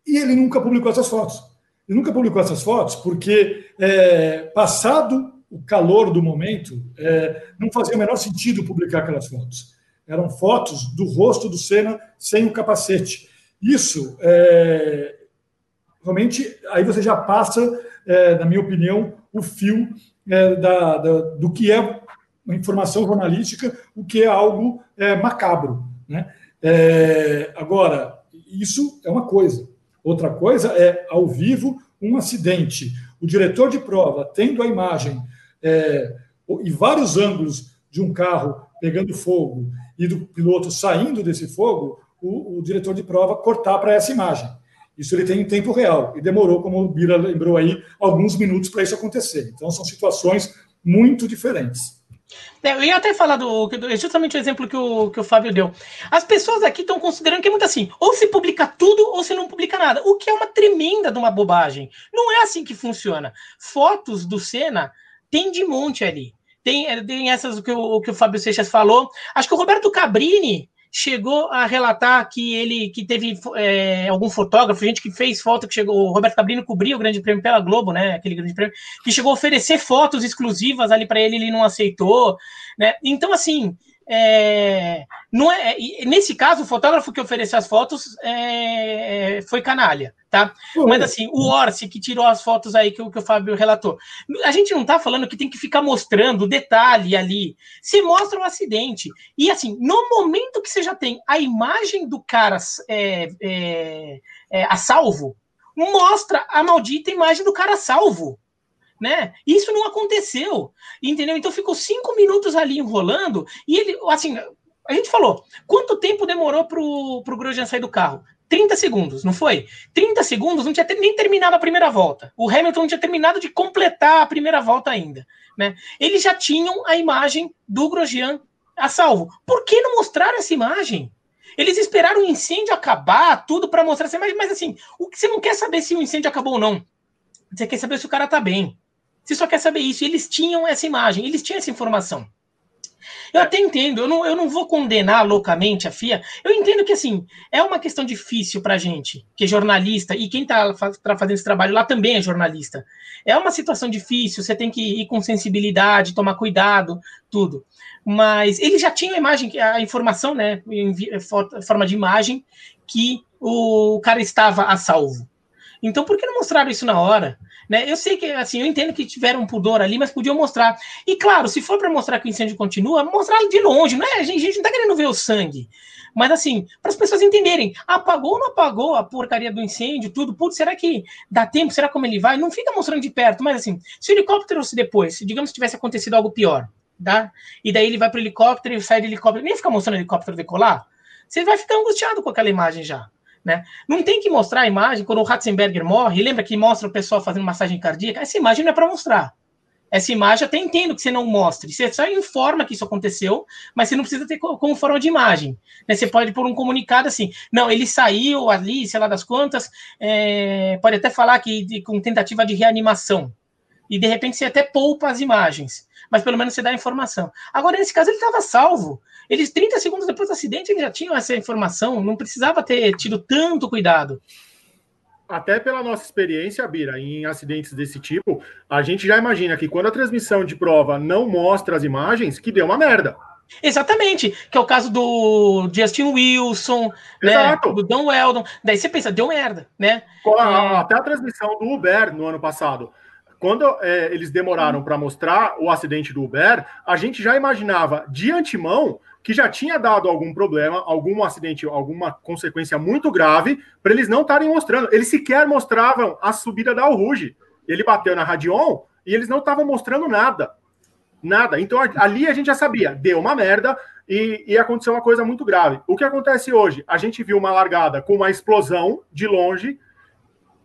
e ele nunca publicou essas fotos. Ele nunca publicou essas fotos porque, é, passado o calor do momento, é, não fazia o menor sentido publicar aquelas fotos. Eram fotos do rosto do Senna sem o capacete. Isso, é, realmente, aí você já passa, é, na minha opinião, o fio é, da, da, do que é informação jornalística, o que é algo é, macabro. Né? É, agora, isso é uma coisa. Outra coisa é, ao vivo, um acidente. O diretor de prova, tendo a imagem é, e vários ângulos de um carro pegando fogo e do piloto saindo desse fogo, o, o diretor de prova cortar para essa imagem. Isso ele tem em tempo real. E demorou, como o Bira lembrou aí, alguns minutos para isso acontecer. Então, são situações muito diferentes. É, eu ia até falar do justamente o exemplo que o, que o Fábio deu. As pessoas aqui estão considerando que é muito assim: ou se publica tudo ou se não publica nada, o que é uma tremenda de uma bobagem. Não é assim que funciona. Fotos do Senna tem de monte ali. Tem, tem essas que o, que o Fábio Seixas falou. Acho que o Roberto Cabrini chegou a relatar que ele que teve é, algum fotógrafo, gente que fez foto, que chegou, o Roberto Cabrino cobria o Grande Prêmio pela Globo, né? Aquele Grande Prêmio, que chegou a oferecer fotos exclusivas ali para ele, ele não aceitou, né? Então, assim, é, não é, nesse caso, o fotógrafo que ofereceu as fotos é, foi canalha, tá? Mas assim, o Orsi que tirou as fotos aí que, que o Fábio relatou. A gente não tá falando que tem que ficar mostrando detalhe ali. Se mostra o um acidente. E assim, no momento que você já tem a imagem do cara é, é, é a salvo, mostra a maldita imagem do cara salvo né? Isso não aconteceu, entendeu? Então ficou cinco minutos ali enrolando e ele, assim, a gente falou, quanto tempo demorou pro, pro Grosjean sair do carro? 30 segundos, não foi? 30 segundos não tinha nem terminado a primeira volta. O Hamilton não tinha terminado de completar a primeira volta ainda, né? Eles já tinham a imagem do Grosjean a salvo. Por que não mostraram essa imagem? Eles esperaram o incêndio acabar, tudo para mostrar essa imagem, mas assim, o que você não quer saber se o incêndio acabou ou não. Você quer saber se o cara tá bem. Você só quer saber isso. Eles tinham essa imagem, eles tinham essa informação. Eu até entendo, eu não, eu não vou condenar loucamente a FIA. Eu entendo que, assim, é uma questão difícil para gente, que é jornalista, e quem está tá fazendo esse trabalho lá também é jornalista. É uma situação difícil, você tem que ir com sensibilidade, tomar cuidado, tudo. Mas ele já tinha a imagem, a informação, né, em forma de imagem, que o cara estava a salvo. Então, por que não mostraram isso na hora? Né? Eu sei que, assim, eu entendo que tiveram pudor ali, mas podiam mostrar. E claro, se for para mostrar que o incêndio continua, mostrar de longe, não é? A gente, a gente não tá querendo ver o sangue. Mas assim, para as pessoas entenderem, apagou ou não apagou a porcaria do incêndio, tudo, putz, será que dá tempo? Será como ele vai? Não fica mostrando de perto, mas assim, se o helicóptero se depois, digamos que tivesse acontecido algo pior, tá? E daí ele vai para o helicóptero e sai do helicóptero, nem fica mostrando o helicóptero decolar, você vai ficar angustiado com aquela imagem já. Né? Não tem que mostrar a imagem quando o Ratzenberger morre. Lembra que mostra o pessoal fazendo massagem cardíaca? Essa imagem não é para mostrar. Essa imagem até entendo que você não mostre. Você só informa que isso aconteceu, mas você não precisa ter como forma de imagem. Né? Você pode pôr um comunicado assim: não, ele saiu ali, sei lá das quantas. É, pode até falar que de, com tentativa de reanimação. E de repente você até poupa as imagens mas pelo menos você dá a informação. Agora, nesse caso, ele estava salvo. Eles, 30 segundos depois do acidente, eles já tinham essa informação, não precisava ter tido tanto cuidado. Até pela nossa experiência, Bira, em acidentes desse tipo, a gente já imagina que quando a transmissão de prova não mostra as imagens, que deu uma merda. Exatamente, que é o caso do Justin Wilson, né, do Don Weldon. Daí você pensa, deu merda, né? Até a transmissão do Uber no ano passado quando é, eles demoraram para mostrar o acidente do Uber, a gente já imaginava de antemão que já tinha dado algum problema, algum acidente, alguma consequência muito grave, para eles não estarem mostrando. Eles sequer mostravam a subida da Ruge. Ele bateu na Radion e eles não estavam mostrando nada. Nada. Então ali a gente já sabia, deu uma merda e, e aconteceu uma coisa muito grave. O que acontece hoje? A gente viu uma largada com uma explosão de longe,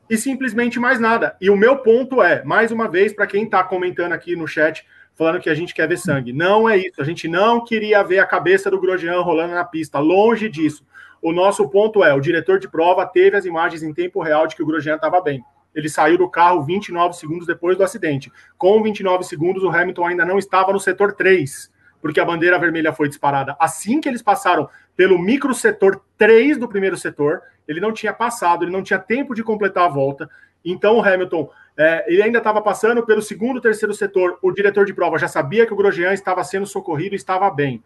e simplesmente mais nada. E o meu ponto é, mais uma vez, para quem está comentando aqui no chat, falando que a gente quer ver sangue. Não é isso. A gente não queria ver a cabeça do Grosjean rolando na pista. Longe disso. O nosso ponto é, o diretor de prova teve as imagens em tempo real de que o Grosjean estava bem. Ele saiu do carro 29 segundos depois do acidente. Com 29 segundos, o Hamilton ainda não estava no setor 3, porque a bandeira vermelha foi disparada. Assim que eles passaram pelo micro setor 3 do primeiro setor, ele não tinha passado, ele não tinha tempo de completar a volta. Então o Hamilton, é, ele ainda estava passando pelo segundo, terceiro setor. O diretor de prova já sabia que o Grosjean estava sendo socorrido e estava bem.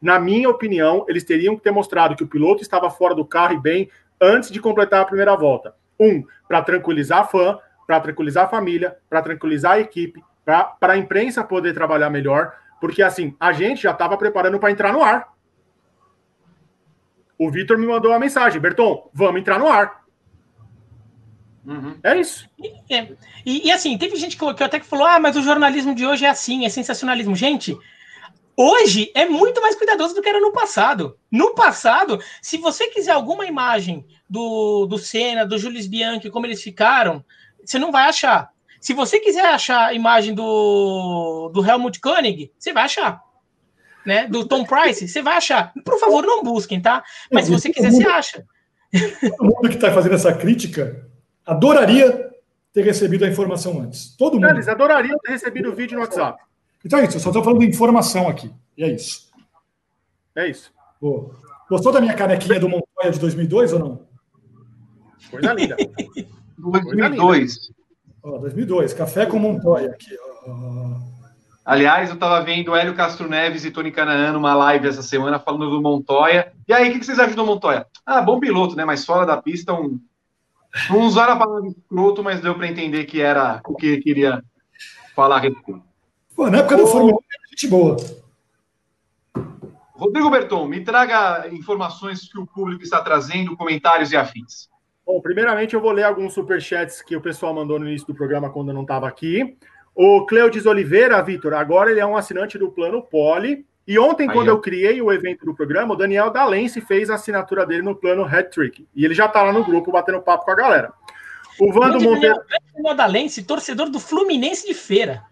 Na minha opinião, eles teriam que ter mostrado que o piloto estava fora do carro e bem antes de completar a primeira volta. Um, para tranquilizar a fã, para tranquilizar a família, para tranquilizar a equipe, para a imprensa poder trabalhar melhor, porque assim, a gente já estava preparando para entrar no ar. O Vitor me mandou uma mensagem, Berton, vamos entrar no ar. Uhum. É isso. É. E, e, assim, teve gente que, que até que falou: ah, mas o jornalismo de hoje é assim, é sensacionalismo. Gente, hoje é muito mais cuidadoso do que era no passado. No passado, se você quiser alguma imagem do, do Senna, do Julius Bianchi, como eles ficaram, você não vai achar. Se você quiser achar a imagem do, do Helmut Koenig, você vai achar. Né? Do Tom Price, você vai achar. Por favor, não busquem, tá? Mas se você quiser, você acha. Todo mundo que está fazendo essa crítica adoraria ter recebido a informação antes. Todo mundo. Eles adorariam ter recebido o vídeo no WhatsApp. Então é isso, eu só estou falando de informação aqui. E é isso. É isso. Pô. Gostou da minha canequinha do Montoya de 2002 ou não? Coisa linda. 2002. Ó, 2002, café com Montoya aqui. Ó. Aliás, eu estava vendo Hélio Castro Neves e Tony Canaan numa live essa semana falando do Montoya. E aí, o que vocês acham do Montoya? Ah, bom piloto, né? Mas fora da pista, um. Não usaram a palavra escroto, mas deu para entender que era o que queria falar. Pô, na época do Fórmula 1, gente boa. Rodrigo Berton, me traga informações que o público está trazendo, comentários e afins. Bom, primeiramente eu vou ler alguns superchats que o pessoal mandou no início do programa quando eu não estava aqui. O Cleudes Oliveira, Vitor, agora ele é um assinante do Plano Poli. E ontem, Aí, quando eu criei o evento do programa, o Daniel Dalense fez a assinatura dele no plano Hat Trick. E ele já está lá no grupo batendo papo com a galera. O Vando Monteiro. Daniel Dalense, torcedor do Fluminense de Feira.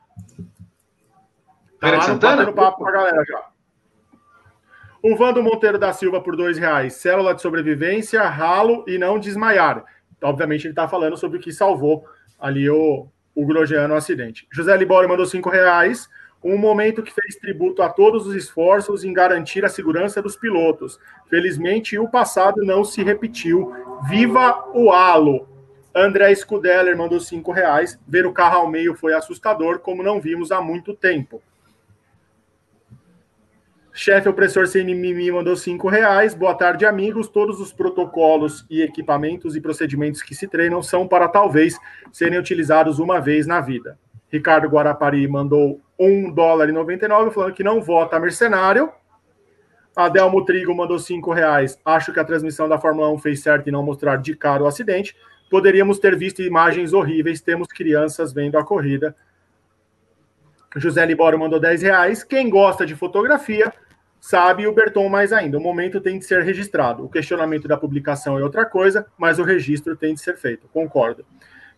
Tá lá batendo papo com a galera já. O Vando Monteiro da Silva por dois reais. Célula de sobrevivência, ralo e não desmaiar. Obviamente ele está falando sobre o que salvou ali o, o Grosjean no acidente. José Libório mandou cinco reais. Um momento que fez tributo a todos os esforços em garantir a segurança dos pilotos. Felizmente, o passado não se repetiu. Viva o halo! André Scudeller mandou cinco reais. Ver o carro ao meio foi assustador, como não vimos há muito tempo. Chefe opressor sem mimimi mandou cinco reais. Boa tarde, amigos. Todos os protocolos e equipamentos e procedimentos que se treinam são para talvez serem utilizados uma vez na vida. Ricardo Guarapari mandou um dólar e 99, falando que não vota mercenário. Adelmo Trigo mandou cinco reais. Acho que a transmissão da Fórmula 1 fez certo em não mostrar de cara o acidente. Poderíamos ter visto imagens horríveis. Temos crianças vendo a corrida. José Libório mandou 10 reais. Quem gosta de fotografia, sabe o Berton mais ainda. O momento tem de ser registrado. O questionamento da publicação é outra coisa, mas o registro tem de ser feito. Concordo.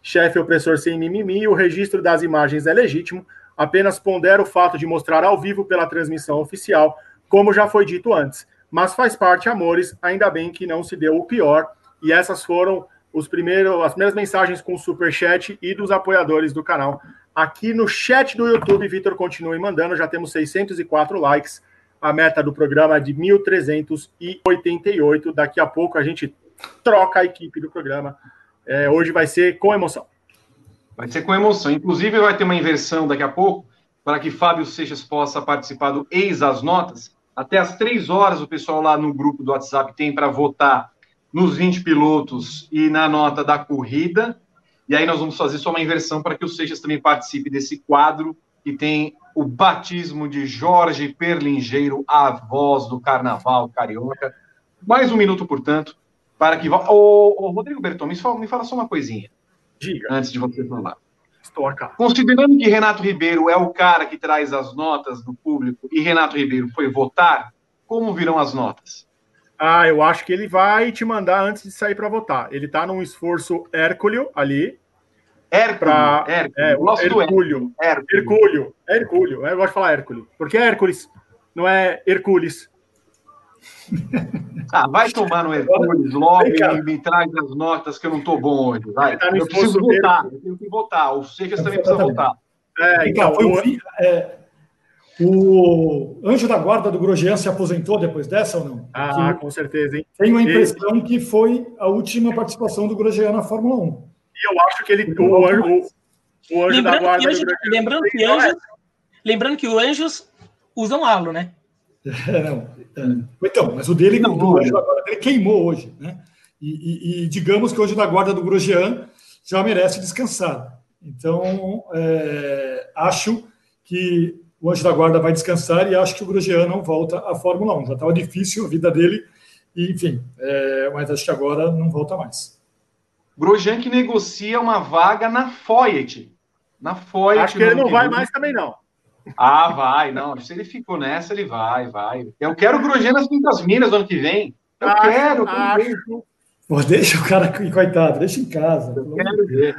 Chefe opressor sem mimimi, o registro das imagens é legítimo, apenas pondera o fato de mostrar ao vivo pela transmissão oficial, como já foi dito antes. Mas faz parte, amores, ainda bem que não se deu o pior. E essas foram os primeiros, as primeiras mensagens com o super chat e dos apoiadores do canal. Aqui no chat do YouTube, Vitor continue mandando, já temos 604 likes. A meta do programa é de 1.388. Daqui a pouco a gente troca a equipe do programa. É, hoje vai ser com emoção. Vai ser com emoção. Inclusive, vai ter uma inversão daqui a pouco, para que Fábio Seixas possa participar do Eis as Notas. Até às três horas, o pessoal lá no grupo do WhatsApp tem para votar nos 20 pilotos e na nota da corrida. E aí nós vamos fazer só uma inversão para que o Seixas também participe desse quadro que tem o batismo de Jorge Perlingeiro, a voz do carnaval carioca. Mais um minuto, portanto, para que. Ô, Rodrigo Berton, me fala, me fala só uma coisinha. Diga. Antes de você falar. Estou acá. Considerando que Renato Ribeiro é o cara que traz as notas do público e Renato Ribeiro foi votar, como virão as notas? Ah, eu acho que ele vai te mandar antes de sair para votar. Ele está num esforço hércules ali, Hércules. Pra, Hércules. É, o Hercúleo. Hércules. Hercúleo. Hercúleo. Eu gosto de falar Hércules. Porque é Hércules, não é Hercules. Ah, vai tomar no Hercules logo e me traz as notas que eu não estou bom hoje. Vai. Tá eu preciso votar. Eu tenho que votar. O Seixas também precisa votar. É, então, foi o, é, o anjo da guarda do Grosjean se aposentou depois dessa ou não? Ah, com certeza, hein? Tenho a impressão que foi a última participação do Grosjean na Fórmula 1. E eu acho que ele. O, o, o anjo lembrando da guarda. Que, lembrando, que anjos, lembrando que o anjos usam halo, né? É, não, é, então, mas o dele, não, guarda dele queimou hoje, né? E, e, e, digamos que o anjo da guarda do Grosjean já merece descansar. Então, é, acho que o anjo da guarda vai descansar e acho que o Grosjean não volta à Fórmula 1. Já estava difícil a vida dele, e, enfim, é, mas acho que agora não volta mais. Grosjean que negocia uma vaga na Foyet. Na Foyet. Acho que ele não vai mais também, não. Ah, vai, não. Se ele ficou nessa, ele vai, vai. Eu quero o Grosjean nas Quintas Minas no ano que vem. Eu acho, quero. Acho. Pô, deixa o cara, coitado, deixa em casa. Eu quero ver.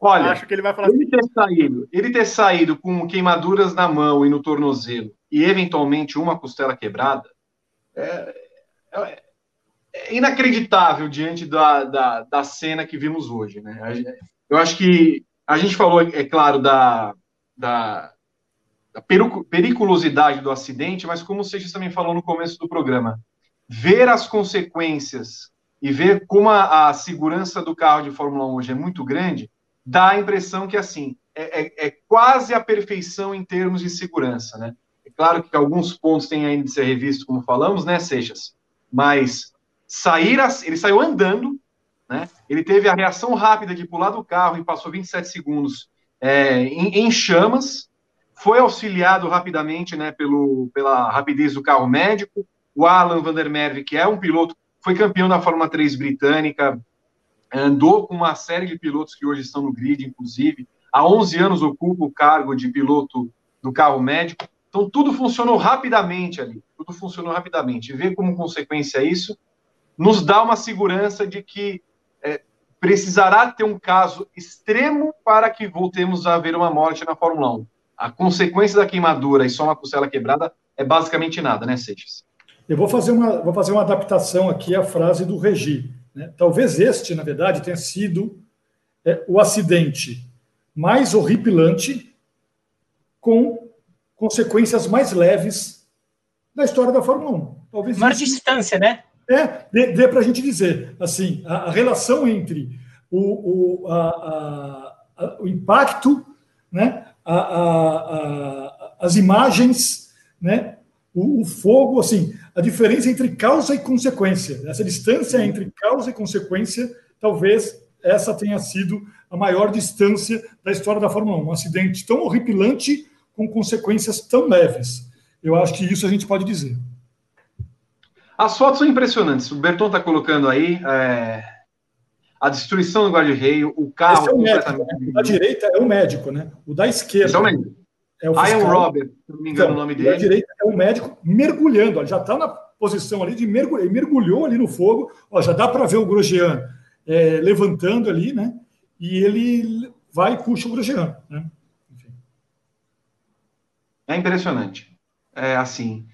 Olha, acho que ele vai falar ele assim. ter saído, ele ter saído com queimaduras na mão e no tornozelo e eventualmente uma costela quebrada é, é, é inacreditável diante da, da, da, cena que vimos hoje, né? Eu acho que a gente falou, é claro, da, da, da periculosidade do acidente, mas como o Seixas também falou no começo do programa, ver as consequências e ver como a, a segurança do carro de Fórmula 1 hoje é muito grande, dá a impressão que, assim, é, é, é, quase a perfeição em termos de segurança, né? É claro que alguns pontos têm ainda de ser revistos, como falamos, né, Seixas? Mas sair, ele saiu andando, né? Ele teve a reação rápida de pular do carro e passou 27 segundos é, em, em, chamas, foi auxiliado rapidamente, né, pelo, pela rapidez do carro médico. O Alan Van der Merwe, que é um piloto, foi campeão da Fórmula 3 britânica, andou com uma série de pilotos que hoje estão no grid, inclusive. Há 11 anos ocupa o cargo de piloto do carro médico. Então, tudo funcionou rapidamente ali. Tudo funcionou rapidamente. E ver como consequência isso nos dá uma segurança de que é, precisará ter um caso extremo para que voltemos a ver uma morte na Fórmula 1. A consequência da queimadura e só uma costela quebrada é basicamente nada, né, Seixas? Eu vou fazer uma, vou fazer uma adaptação aqui à frase do Regi. Né? Talvez este, na verdade, tenha sido é, o acidente mais horripilante com consequências mais leves da história da Fórmula 1. Talvez Mais isso, distância, né? É, dê, dê para a gente dizer, assim, a, a relação entre o, o, a, a, o impacto, né, as imagens, né, o, o, fogo, assim, a diferença entre causa e consequência, essa distância entre causa e consequência, talvez essa tenha sido a maior distância da história da Fórmula 1. Um acidente tão horripilante com consequências tão leves. Eu acho que isso a gente pode dizer. As fotos são impressionantes. O Berton está colocando aí é, a destruição do guarda-reio, o carro. Esse é o médico, né? Da direita é o médico, né? O da esquerda. Esse é o médico. É o Ian Robert, se não me engano então, o nome dele. Da direita é o médico mergulhando, ó, já está na posição ali de mergulhar, ele mergulhou ali no fogo, ó, já dá para ver o Grosjean é, levantando ali, né? E ele vai e puxa o Grosjean, né? Enfim. É impressionante. É assim,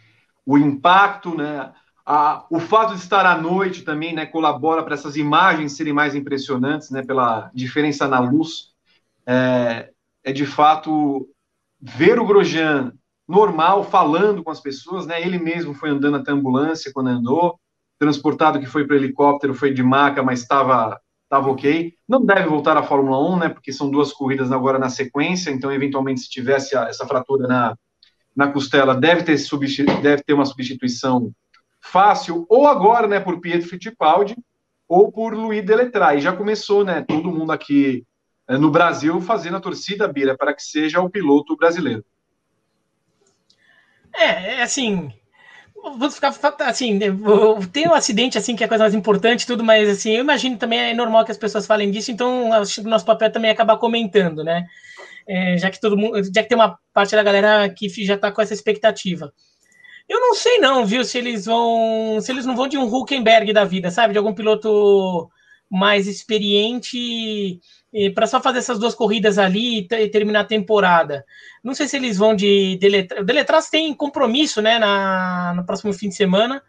o impacto, né? A, o fato de estar à noite também né, colabora para essas imagens serem mais impressionantes, né, pela diferença na luz. É, é de fato ver o Grosjean normal, falando com as pessoas, né? Ele mesmo foi andando até a ambulância quando andou, transportado que foi para helicóptero, foi de maca, mas estava estava ok. Não deve voltar à Fórmula 1, né? Porque são duas corridas agora na sequência, então eventualmente se tivesse essa fratura na, na costela, deve ter, deve ter uma substituição fácil, ou agora, né, por Pietro Fittipaldi, ou por Luiz Deletrai. Já começou, né, todo mundo aqui eh, no Brasil fazendo a torcida, Bira, para que seja o piloto brasileiro. É, é assim, vou ficar assim, tem um acidente assim que é a coisa mais importante tudo, mas assim, eu imagino também é normal que as pessoas falem disso, então acho que o nosso papel também é acabar comentando, né? É, já que todo mundo, já que tem uma parte da galera que já está com essa expectativa. Eu não sei não, viu, se eles vão, se eles não vão de um Hulkenberg da vida, sabe, de algum piloto mais experiente para só fazer essas duas corridas ali e terminar a temporada. Não sei se eles vão de Deletraz. O Deletraz tem compromisso, né, na, no próximo fim de semana.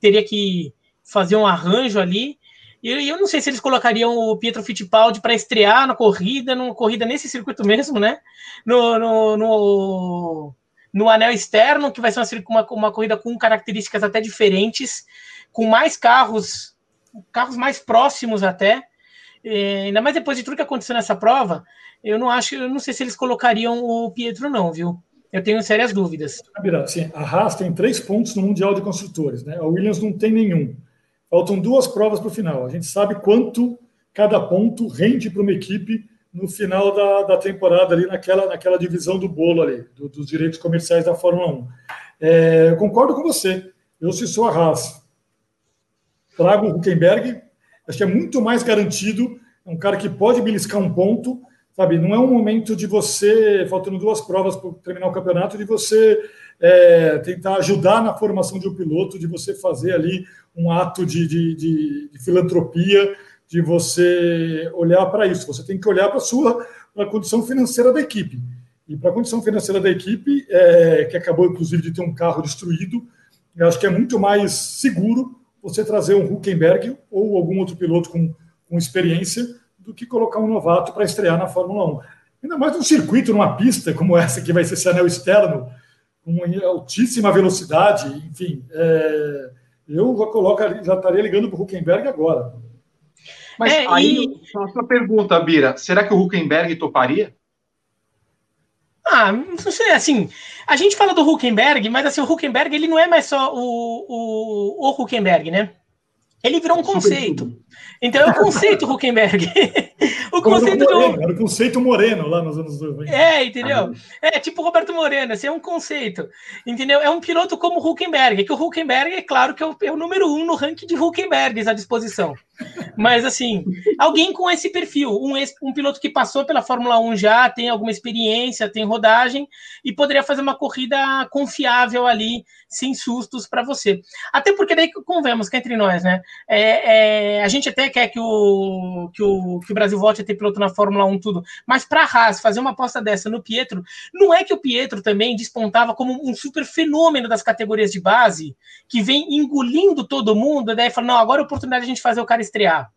Teria que fazer um arranjo ali. E eu não sei se eles colocariam o Pietro Fittipaldi para estrear na corrida, numa corrida nesse circuito mesmo, né? No, no, no, no anel externo, que vai ser uma, uma corrida com características até diferentes, com mais carros, carros mais próximos até. É, ainda mais depois de tudo que aconteceu nessa prova, eu não acho, eu não sei se eles colocariam o Pietro, não, viu? Eu tenho sérias dúvidas. Sim, a Haas tem três pontos no Mundial de Construtores, né? A Williams não tem nenhum. Faltam duas provas para o final. A gente sabe quanto cada ponto rende para uma equipe no final da, da temporada, ali naquela, naquela divisão do bolo ali, do, dos direitos comerciais da Fórmula 1. É, eu concordo com você. Eu, se sou a Haas, trago o Huckenberg, acho que é muito mais garantido, é um cara que pode beliscar um ponto, sabe? Não é um momento de você, faltando duas provas para terminar o campeonato, de você é, tentar ajudar na formação de um piloto, de você fazer ali um ato de, de, de, de filantropia, de você olhar para isso. Você tem que olhar para a sua pra condição financeira da equipe. E para a condição financeira da equipe, é, que acabou inclusive de ter um carro destruído, eu acho que é muito mais seguro você trazer um Huckenberg ou algum outro piloto com, com experiência do que colocar um novato para estrear na Fórmula 1. Ainda mais num circuito, numa pista como essa, que vai ser esse anel externo, com altíssima velocidade, enfim. É, eu já, coloco, já estaria ligando para o Huckenberg agora. Mas é, aí, e... próxima pergunta, Bira, será que o Huckenberg toparia? Ah, não sei, assim, a gente fala do Huckenberg, mas assim, o Huckenberg, ele não é mais só o, o, o Huckenberg, né? Ele virou um conceito. Então é o conceito Huckenberg. o conceito Moreno, do. Era o conceito Moreno lá nos anos 90. É, entendeu? É tipo Roberto Moreno, assim, é um conceito. Entendeu? É um piloto como o Huckenberg, que o Huckenberg, é claro que é o, é o número um no ranking de Huckenbergs à disposição. Mas assim, alguém com esse perfil, um, um piloto que passou pela Fórmula 1 já, tem alguma experiência, tem rodagem e poderia fazer uma corrida confiável ali, sem sustos para você. Até porque daí convemos que entre nós, né? É, é, a gente até quer que o, que o, que o Brasil volte a ter piloto na Fórmula 1, tudo. Mas para a Haas fazer uma aposta dessa no Pietro, não é que o Pietro também despontava como um super fenômeno das categorias de base, que vem engolindo todo mundo, daí fala, não, agora é a oportunidade de a gente fazer o cara estrear.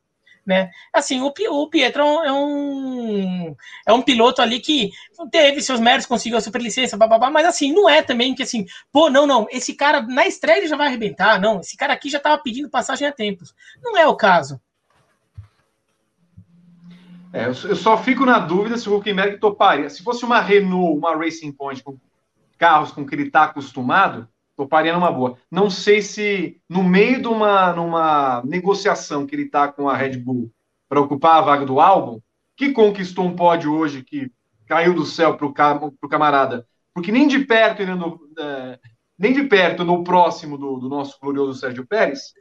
Né? Assim, o, o Pietro é um, é um piloto ali que teve seus méritos, conseguiu a superlicença, bababá, mas assim, não é também que assim, pô, não, não, esse cara na estreia ele já vai arrebentar, não, esse cara aqui já estava pedindo passagem há tempos. Não é o caso. É, eu só fico na dúvida se o Huckenberg toparia. Se fosse uma Renault, uma Racing Point, com carros com que ele está acostumado, toparia numa boa. Não sei se no meio de uma numa negociação que ele está com a Red Bull para ocupar a vaga do álbum, que conquistou um pódio hoje que caiu do céu para o camarada, porque nem de perto ele andou, é, nem de perto no próximo do, do nosso glorioso Sérgio Pérez,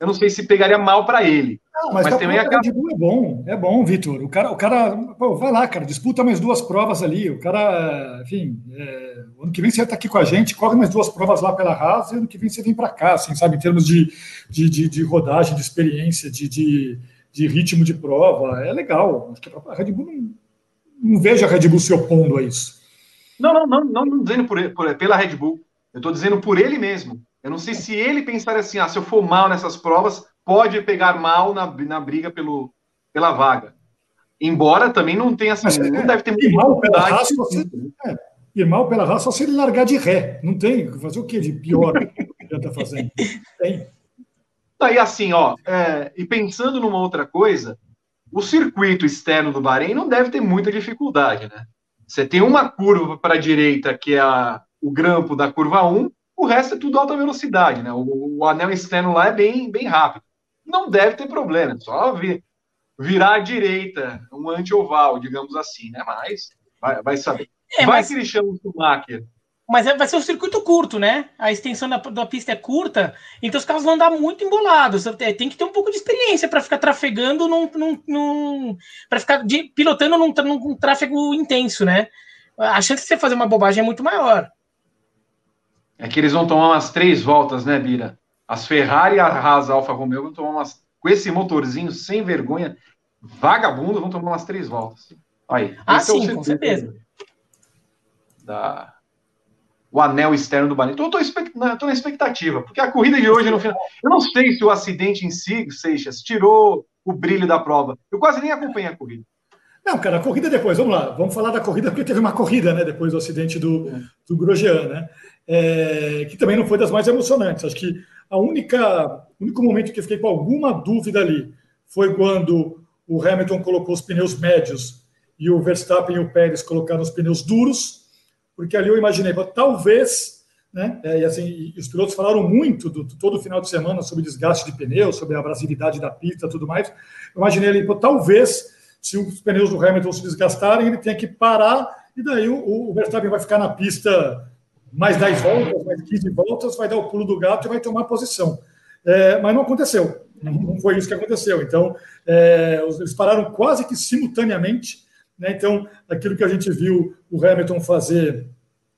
eu não sei se pegaria mal para ele. Não, mas, mas também a Red Bull é bom, é bom, Vitor. O cara, o cara pô, vai lá, cara, disputa mais duas provas ali. O cara, enfim, é, ano que vem você vai estar aqui com a gente, corre mais duas provas lá pela Haas e ano que vem você vem para cá, assim, sabe, em termos de, de, de, de rodagem, de experiência, de, de, de, ritmo de prova. É legal. Acho que a Red Bull não, não vejo a Red Bull se opondo a isso. Não, não, não, não, não dizendo por, por, pela Red Bull. Eu estou dizendo por ele mesmo. Eu não sei se ele pensar assim, ah, se eu for mal nessas provas, pode pegar mal na, na briga pelo, pela vaga. Embora também não tenha assim, Mas, não é, deve ter muita mal pela raça, você, é, ir mal pela raça só se ele largar de ré. Não tem fazer o que de pior que ele está fazendo. Tem. Aí assim, ó, é, e pensando numa outra coisa, o circuito externo do Bahrein não deve ter muita dificuldade, né? Você tem uma curva para a direita, que é a, o grampo da curva 1, o resto é tudo alta velocidade, né? O, o anel externo lá é bem, bem rápido. Não deve ter problema, só vir, virar à direita, um anti-oval, digamos assim, né? Mas vai, vai saber. É, vai mas... que ele chama o Schumacher. Mas é, vai ser um circuito curto, né? A extensão da, da pista é curta, então os carros vão andar muito embolados. Tem que ter um pouco de experiência para ficar trafegando num. num, num para ficar de, pilotando num, num tráfego intenso, né? A chance de você fazer uma bobagem é muito maior é que eles vão tomar umas três voltas, né, Bira? As Ferrari e a Haas Alfa Romeo vão tomar umas. Com esse motorzinho sem vergonha, vagabundo, vão tomar umas três voltas. Aí. Ah, é sim, é com certeza. Da... O anel externo do Bahrein. Então, eu estou na expectativa, porque a corrida de hoje, no final. Eu não sei se o acidente em si, Seixas, tirou o brilho da prova. Eu quase nem acompanhei a corrida. Não, cara, a corrida depois, vamos lá, vamos falar da corrida, porque teve uma corrida, né, depois do acidente do, é. do Grosjean, né? É, que também não foi das mais emocionantes. Acho que a única, único momento que eu fiquei com alguma dúvida ali foi quando o Hamilton colocou os pneus médios e o Verstappen e o Pérez colocaram os pneus duros, porque ali eu imaginei, talvez, né? É, e assim, os pilotos falaram muito do, todo o final de semana sobre desgaste de pneus, sobre a abrasividade da pista, tudo mais. Eu imaginei ali, talvez, se os pneus do Hamilton se desgastarem, ele tenha que parar e daí o, o Verstappen vai ficar na pista mais 10 voltas, mais 15 voltas, vai dar o pulo do gato e vai tomar posição. É, mas não aconteceu, não foi isso que aconteceu. Então, é, eles pararam quase que simultaneamente. Né? Então, aquilo que a gente viu o Hamilton fazer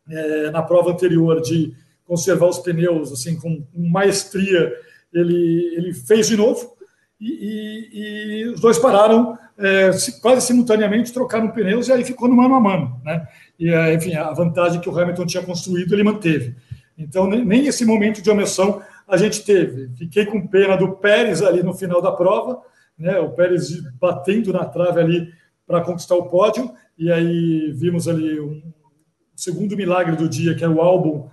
é, na prova anterior de conservar os pneus assim com maestria, ele, ele fez de novo. E, e, e os dois pararam é, quase simultaneamente, trocaram pneus e aí ficou no mano a mano. Né? E, é, enfim, a vantagem que o Hamilton tinha construído, ele manteve. Então, nem esse momento de omissão a gente teve. Fiquei com pena do Pérez ali no final da prova, né? o Pérez batendo na trave ali para conquistar o pódio, e aí vimos ali um segundo milagre do dia, que é o álbum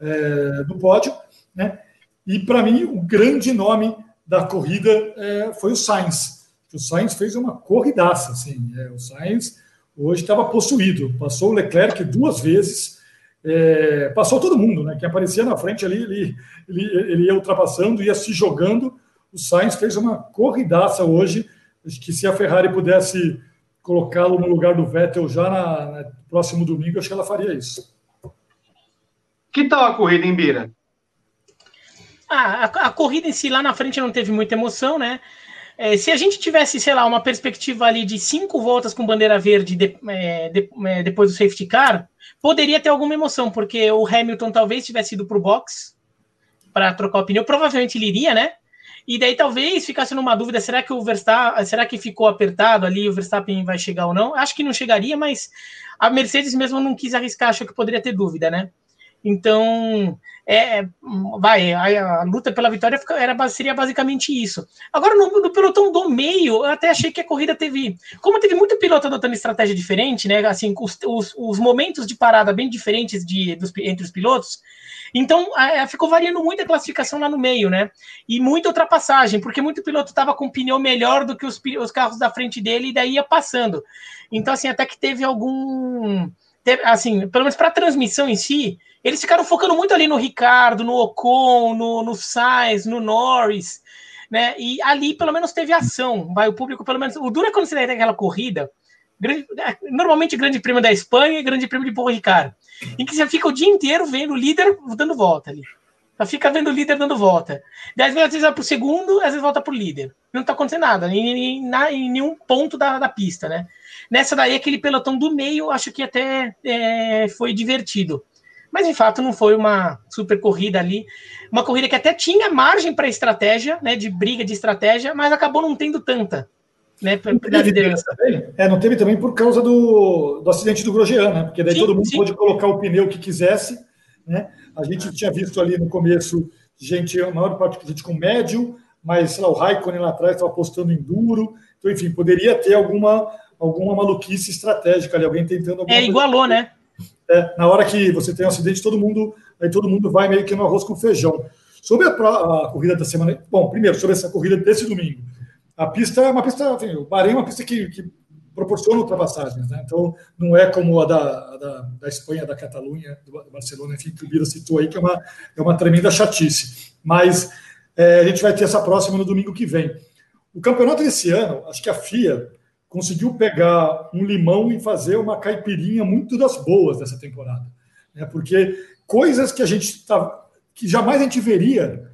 é, do pódio. Né? E, para mim, o grande nome da corrida é, foi o Sainz. O Sainz fez uma corridaça, assim. É, o Sainz hoje estava possuído. Passou o Leclerc duas vezes, é, passou todo mundo, né? Quem aparecia na frente ali, ele, ele, ele ia ultrapassando, ia se jogando. O Sainz fez uma corridaça hoje. Acho que se a Ferrari pudesse colocá-lo no lugar do Vettel já na, na, próximo domingo, acho que ela faria isso. Que tal a corrida em Bira? Ah, a, a, corrida em si lá na frente não teve muita emoção, né? É, se a gente tivesse, sei lá, uma perspectiva ali de cinco voltas com bandeira verde de, é, de, é, depois do safety car, poderia ter alguma emoção, porque o Hamilton talvez tivesse ido para o box para trocar o pneu, provavelmente ele iria, né? E daí talvez ficasse numa dúvida, será que o Verstappen, será que ficou apertado ali, o Verstappen vai chegar ou não? Acho que não chegaria, mas a Mercedes mesmo não quis arriscar, achou que poderia ter dúvida, né? Então, é, é, vai, a, a, luta pela vitória era, seria basicamente isso. Agora, no, no, pelotão do meio, eu até achei que a corrida teve. Como teve muito piloto adotando estratégia diferente, né? Assim, os, os, os momentos de parada bem diferentes de, dos, entre os pilotos. Então, ficou variando muito a classificação lá no meio, né? E muita ultrapassagem, porque muito piloto estava com pneu melhor do que os, os carros da frente dele e daí ia passando. Então, assim, até que teve algum. Teve, assim, pelo menos para a transmissão em si, eles ficaram focando muito ali no Ricardo, no Ocon, no, no Sainz, no Norris, né? E ali pelo menos teve ação. Vai, o público, pelo menos. O duro é quando você tem aquela corrida. Grande, é, normalmente grande prêmio da Espanha e grande prêmio de Porto Ricardo. Em que você fica o dia inteiro vendo o líder dando volta ali. Só fica vendo o líder dando volta. Às vezes vai para o segundo, às vezes volta para o líder. Não está acontecendo nada, em, em, em, nenhum ponto da, da pista, né? Nessa daí, aquele pelotão do meio, acho que até é, foi divertido. Mas de fato não foi uma super corrida ali. Uma corrida que até tinha margem para estratégia, né? De briga de estratégia, mas acabou não tendo tanta. Né, da liderança. É, não teve também por causa do, do acidente do Grosjean, né? Porque daí sim, todo mundo sim. pôde colocar o pneu que quisesse. Né? A gente tinha visto ali no começo gente, a maior parte de gente com médio, mas sei lá, o Raikkonen lá atrás estava apostando em duro. Então, enfim, poderia ter alguma, alguma maluquice estratégica ali, alguém tentando. É, igualou, coisa. né? É, na hora que você tem um acidente, todo mundo, aí todo mundo vai meio que no arroz com feijão. Sobre a, a, corrida da semana. Bom, primeiro, sobre essa corrida desse domingo. A pista é uma pista. Enfim, o Bahrein é uma pista que, que proporciona ultrapassagens, né? Então, não é como a da, a da, da, Espanha, da Catalunha, do Barcelona, enfim, que o Bira citou aí, que é uma, é uma tremenda chatice. Mas é, a gente vai ter essa próxima no domingo que vem. O campeonato desse ano, acho que a FIA conseguiu pegar um limão e fazer uma caipirinha muito das boas dessa temporada. Né? Porque coisas que a gente tá, que jamais a gente veria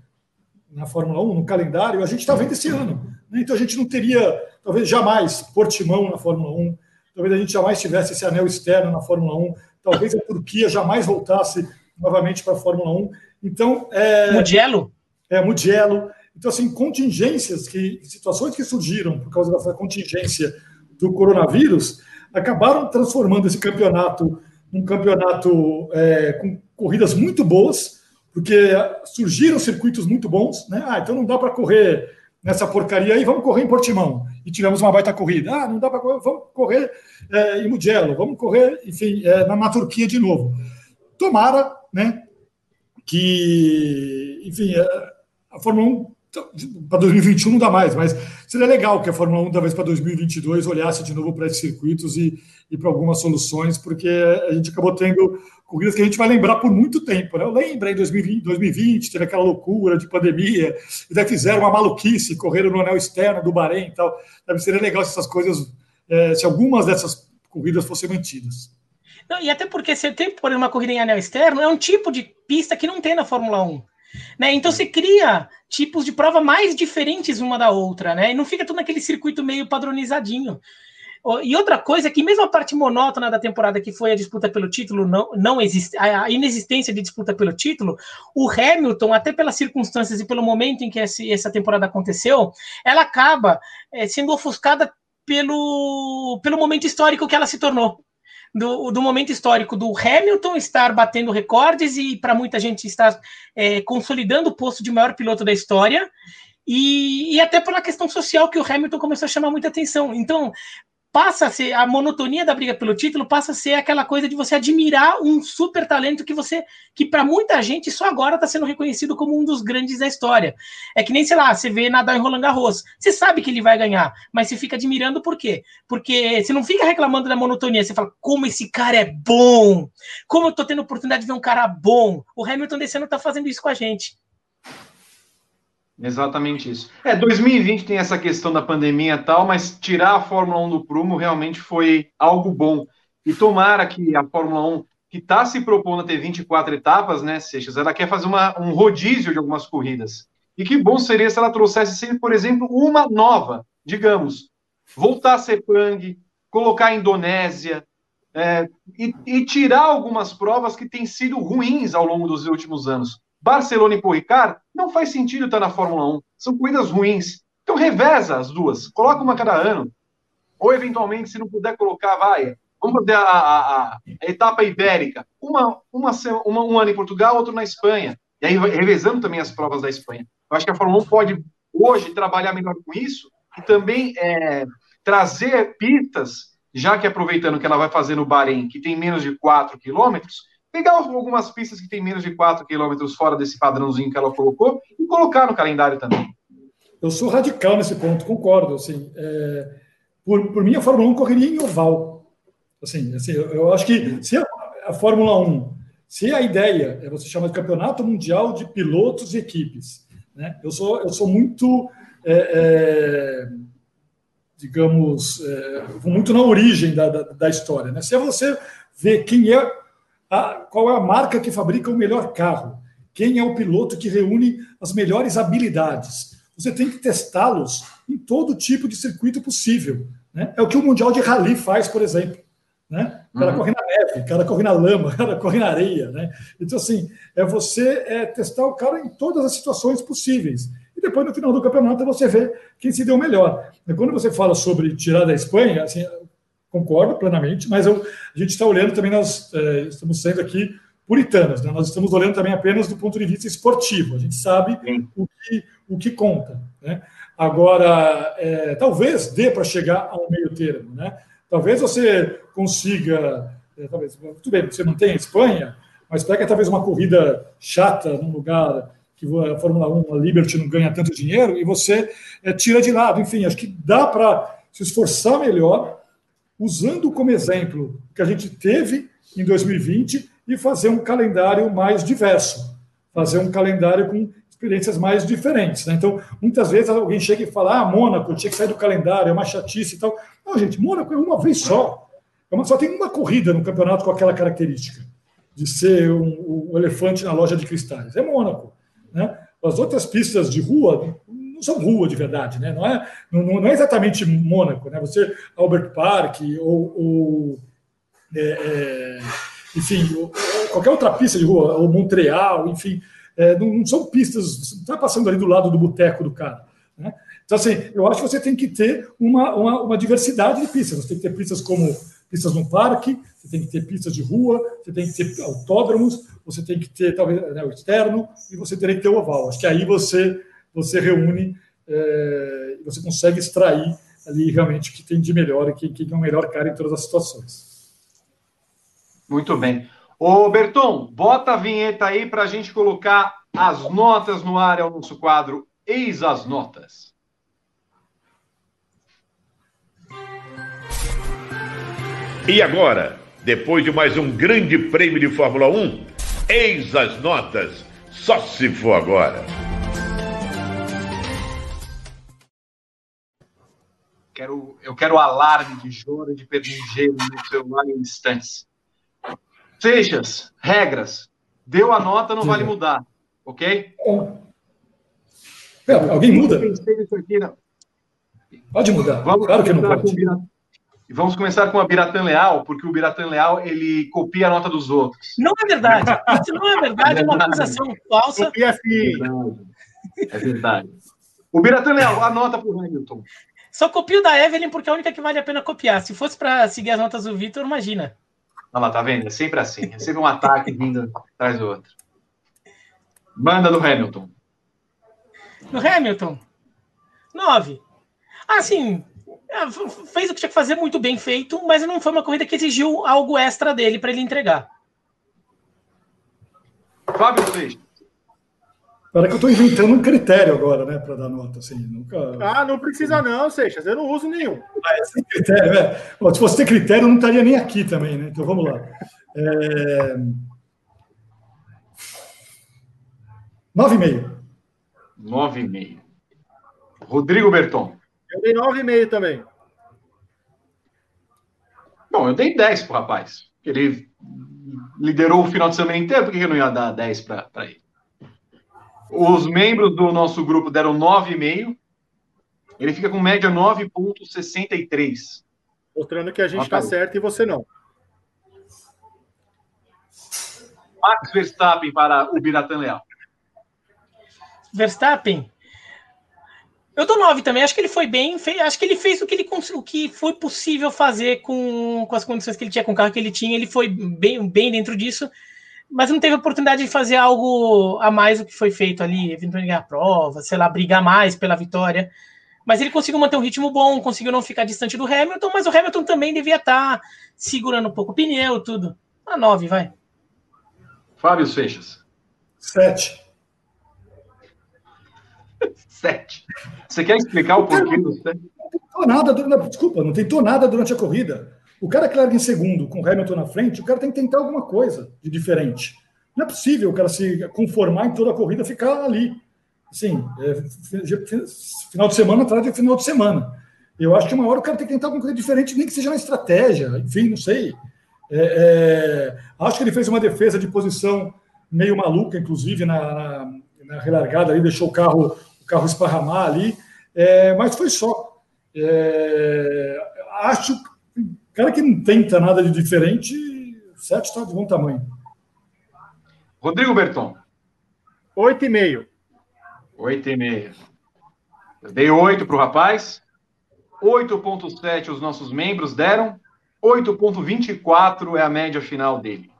na Fórmula 1, no calendário, a gente está vendo esse ano. Né? Então a gente não teria, talvez jamais, Portimão na Fórmula 1, talvez a gente jamais tivesse esse anel externo na Fórmula 1, talvez a Turquia jamais voltasse novamente para a Fórmula 1. Então, é, Mugello? É, Mugello. Então, assim, contingências, que, situações que surgiram por causa dessa contingência do coronavírus, acabaram transformando esse campeonato num campeonato é, com corridas muito boas, porque surgiram circuitos muito bons, né? Ah, então não dá para correr nessa porcaria aí, vamos correr em Portimão. E tivemos uma baita corrida. Ah, não dá para correr, vamos correr é, em Mugello, vamos correr, enfim, é, na, na, Turquia de novo. Tomara, né, que, enfim, é, a Fórmula 1 para 2021 não dá mais, mas seria legal que a Fórmula 1, talvez para 2022, olhasse de novo para esses circuitos e, e para algumas soluções, porque a gente acabou tendo corridas que a gente vai lembrar por muito tempo. Né? Eu lembro em 2020, 2020 teve aquela loucura de pandemia, e daí fizeram uma maluquice, correram no anel externo do Bahrein e tal. Deve seria legal se essas coisas, é, se algumas dessas corridas fossem mantidas. Não, e até porque você tem, por exemplo, uma corrida em anel externo, é um tipo de pista que não tem na Fórmula 1. Né? Então você cria tipos de prova mais diferentes uma da outra, né? E não fica tudo naquele circuito meio padronizadinho. E outra coisa é que mesmo a parte monótona da temporada, que foi a disputa pelo título, não, não existe, a inexistência de disputa pelo título, o Hamilton, até pelas circunstâncias e pelo momento em que esse, essa temporada aconteceu, ela acaba é, sendo ofuscada pelo, pelo momento histórico que ela se tornou do, do momento histórico do Hamilton estar batendo recordes e para muita gente estar é, consolidando o posto de maior piloto da história. E, e, até pela questão social que o Hamilton começou a chamar muita atenção. Então, passa a ser a monotonia da briga pelo título passa a ser aquela coisa de você admirar um super talento que você que para muita gente só agora está sendo reconhecido como um dos grandes da história. É que nem sei lá, você vê nadar em Roland Garros, você sabe que ele vai ganhar, mas você fica admirando por quê? Porque você não fica reclamando da monotonia, você fala como esse cara é bom, como eu tô tendo oportunidade de ver um cara bom. O Hamilton desse ano tá fazendo isso com a gente. Exatamente isso. É, 2020 tem essa questão da pandemia e tal, mas tirar a Fórmula 1 do prumo realmente foi algo bom. E tomara que a Fórmula 1, que está se propondo a ter 24 etapas, né, Seixas, ela quer fazer uma, um rodízio de algumas corridas. E que bom seria se ela trouxesse sempre, por exemplo, uma nova, digamos, voltar a Sepang, colocar a Indonésia, é, e, e tirar algumas provas que têm sido ruins ao longo dos últimos anos. Barcelona e Paul Ricard, não faz sentido estar na Fórmula 1. São corridas ruins. Então reveza as duas. Coloca uma cada ano. Ou, eventualmente, se não puder colocar, vai. Vamos fazer a, a, a etapa ibérica. Uma, uma, uma, um ano em Portugal, outro na Espanha. E aí, revezando também as provas da Espanha. Eu acho que a Fórmula 1 pode, hoje, trabalhar melhor com isso e também é, trazer pistas, já que aproveitando que ela vai fazer no Bahrein, que tem menos de 4 quilômetros, pegar algumas pistas que tem menos de 4 km fora desse padrãozinho que ela colocou e colocar no calendário também. Eu sou radical nesse ponto, concordo. Assim, é, por, por mim, a Fórmula 1 correria em oval. Assim, assim eu, eu acho que se a, a, Fórmula 1, se a ideia é você chamar de campeonato mundial de pilotos e equipes, né? eu, sou, eu sou muito, é, é, digamos, é, muito na origem da, da, da história. Né? Se é você ver quem é a, qual é a marca que fabrica o melhor carro, quem é o piloto que reúne as melhores habilidades. Você tem que testá-los em todo tipo de circuito possível. Né? É o que o Mundial de Rally faz, por exemplo. Né? O cara uhum. corre na neve, o cara corre na lama, o cara corre na areia. Né? Então, assim, é você é, testar o cara em todas as situações possíveis. E depois, no final do campeonato, você vê quem se deu melhor. Quando você fala sobre tirar da Espanha, assim, concordo plenamente, mas eu, a gente está olhando também, nós é, estamos sendo aqui puritanos, né? nós estamos olhando também apenas do ponto de vista esportivo, a gente sabe o que, o que conta. Né? Agora, é, talvez dê para chegar a um meio termo, né? talvez você consiga, é, talvez, tudo bem, você mantém a Espanha, mas pega talvez uma corrida chata num lugar que a Fórmula 1, a Liberty não ganha tanto dinheiro, e você é, tira de lado. Enfim, acho que dá para se esforçar melhor usando como exemplo o que a gente teve em 2020 e fazer um calendário mais diverso, fazer um calendário com experiências mais diferentes. Né? Então, muitas vezes alguém chega e fala: ah, Mônaco tinha que sair do calendário, é uma chatice e tal. Não, gente, Mônaco é uma vez só. É uma, só tem uma corrida no campeonato com aquela característica de ser um, um elefante na loja de cristais. É Mônaco. Né? As outras pistas de rua não são rua de verdade, né? Não é, não, não é exatamente Mônaco, né? Você Albert Park ou, ou é, é, enfim, ou, qualquer outra pista de rua, ou Montreal, enfim, é, não, não, são pistas. Você não está passando ali do lado do boteco do cara, né? Então, assim, eu acho que você tem que ter uma, uma, uma, diversidade de pistas. Você tem que ter pistas como pistas no parque, você tem que ter pistas de rua, você tem que ter autódromos, você tem que ter talvez né, o externo e você tem que ter o oval. Acho que aí você você reúne é, e você consegue extrair ali realmente o que tem de melhor e quem, quem é o melhor cara em todas as situações. Muito bem. Ô, Berton, bota a vinheta aí para a gente colocar as notas no ar ao nosso quadro Eis as notas. E agora, depois de mais um grande prêmio de Fórmula 1, eis as notas. Só se for agora. Quero, eu quero alarme de choro de gelo no celular em instantes. Seixas, regras. Deu a nota, não vale mudar. Ok? É, alguém muda? Pode mudar. Vamos claro que não pode. E vamos começar com a Biratan Leal, porque o Biratan Leal ele copia a nota dos outros. Não é verdade. Isso não é verdade, é, é uma acusação falsa. Copia sim. É verdade. O Biratan Leal, a nota para o Hamilton. Só copio da Evelyn porque é a única que vale a pena copiar. Se fosse para seguir as notas do Vitor, imagina. Olha lá, tá vendo? É sempre assim. É sempre um ataque vindo atrás do outro. Manda do Hamilton. No Hamilton? Nove. Assim, fez o que tinha que fazer muito bem feito, mas não foi uma corrida que exigiu algo extra dele para ele entregar. Fábio Seixas. Para que eu estou inventando um critério agora, né, para dar nota, assim, nunca... Ah, não precisa não, Seixas, eu não uso nenhum. Ah, é sem critério, é. se fosse ter critério, eu não estaria nem aqui também, né, então vamos lá. É... Nove e meio. Nove e meio. Rodrigo Berton. Eu dei 9,5 também. Bom, eu dei 10 pro rapaz. Ele liderou o final de semana inteiro, por que eu não ia dar 10 para ele? Os membros do nosso grupo deram 9,5. Ele fica com média 9,63. Mostrando que a gente está certo e você não. Max Verstappen para o Biratan Leal. Verstappen, eu dou 9 também. Acho que ele foi bem. Fez, acho que ele fez o que, ele, o que foi possível fazer com, com as condições que ele tinha, com o carro que ele tinha. Ele foi bem, bem dentro disso. Mas não teve oportunidade de fazer algo a mais do que foi feito ali, eventualmente ganhar a prova, sei lá, brigar mais pela vitória. Mas ele conseguiu manter um ritmo bom, conseguiu não ficar distante do Hamilton, mas o Hamilton também devia estar segurando um pouco o pneu, tudo. A 9, vai. Fábio Seixas. 7. Sete. Você quer explicar o porquê do sete? Não tentou nada durante, desculpa, não tentou nada durante a corrida. O cara que larga em segundo com o Hamilton na frente, o cara tem que tentar alguma coisa de diferente. Não é possível o cara se conformar em toda a corrida ficar ali. Assim, é, final de semana atrás de final de semana. Eu acho que uma hora o cara tem que tentar alguma coisa diferente, nem que seja na estratégia, enfim, não sei. É, é, acho que ele fez uma defesa de posição meio maluca, inclusive, na, na, na relargada ali, deixou o carro carro esparramar ali, é, mas foi só. É, acho o cara que não tenta nada de diferente, sete está de bom tamanho. Rodrigo Berton. Oito e meio. Oito e meio. Eu dei oito para o rapaz. 8.7 os nossos membros deram. 8.24 é a média final dele.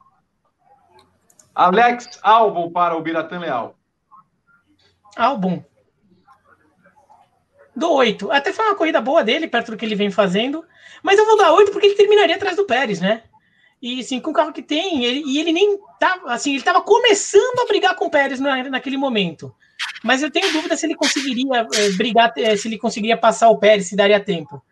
Alex Albon para o Biratan Leal. Albon dou 8. Até foi uma corrida boa dele, perto do que ele vem fazendo. Mas eu vou dar 8 porque ele terminaria atrás do Pérez, né? E assim, com o carro que tem, ele, e ele nem tava, assim, ele tava começando a brigar com o Pérez na, naquele momento. Mas eu tenho dúvida se ele conseguiria é, brigar, é, se ele conseguiria passar o Pérez, se daria tempo.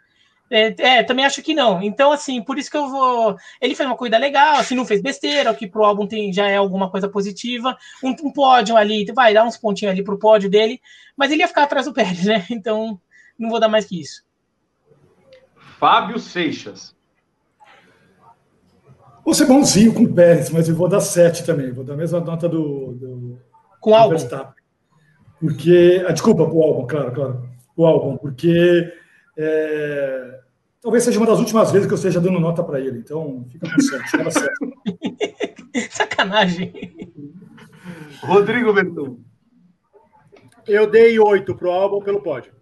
É, é, também acho que não. Então, assim, por isso que eu vou. Ele fez uma corrida legal, assim, não fez besteira, o que pro álbum tem, já é alguma coisa positiva. Um, um pódio ali, vai dar uns pontinhos ali pro pódio dele, mas ele ia ficar atrás do Pérez, né? Então, não vou dar mais que isso. Fábio Seixas. Vou ser bonzinho com o Pérez, mas eu vou dar 7 também. Vou dar a mesma nota do. do com o álbum. Porque. Ah, desculpa, o álbum, claro, claro. O álbum, porque. É, talvez seja uma das últimas vezes que eu esteja dando nota para ele. Então, fica com 7. Sacanagem. Rodrigo Berton. Eu dei 8 para o álbum pelo pódio.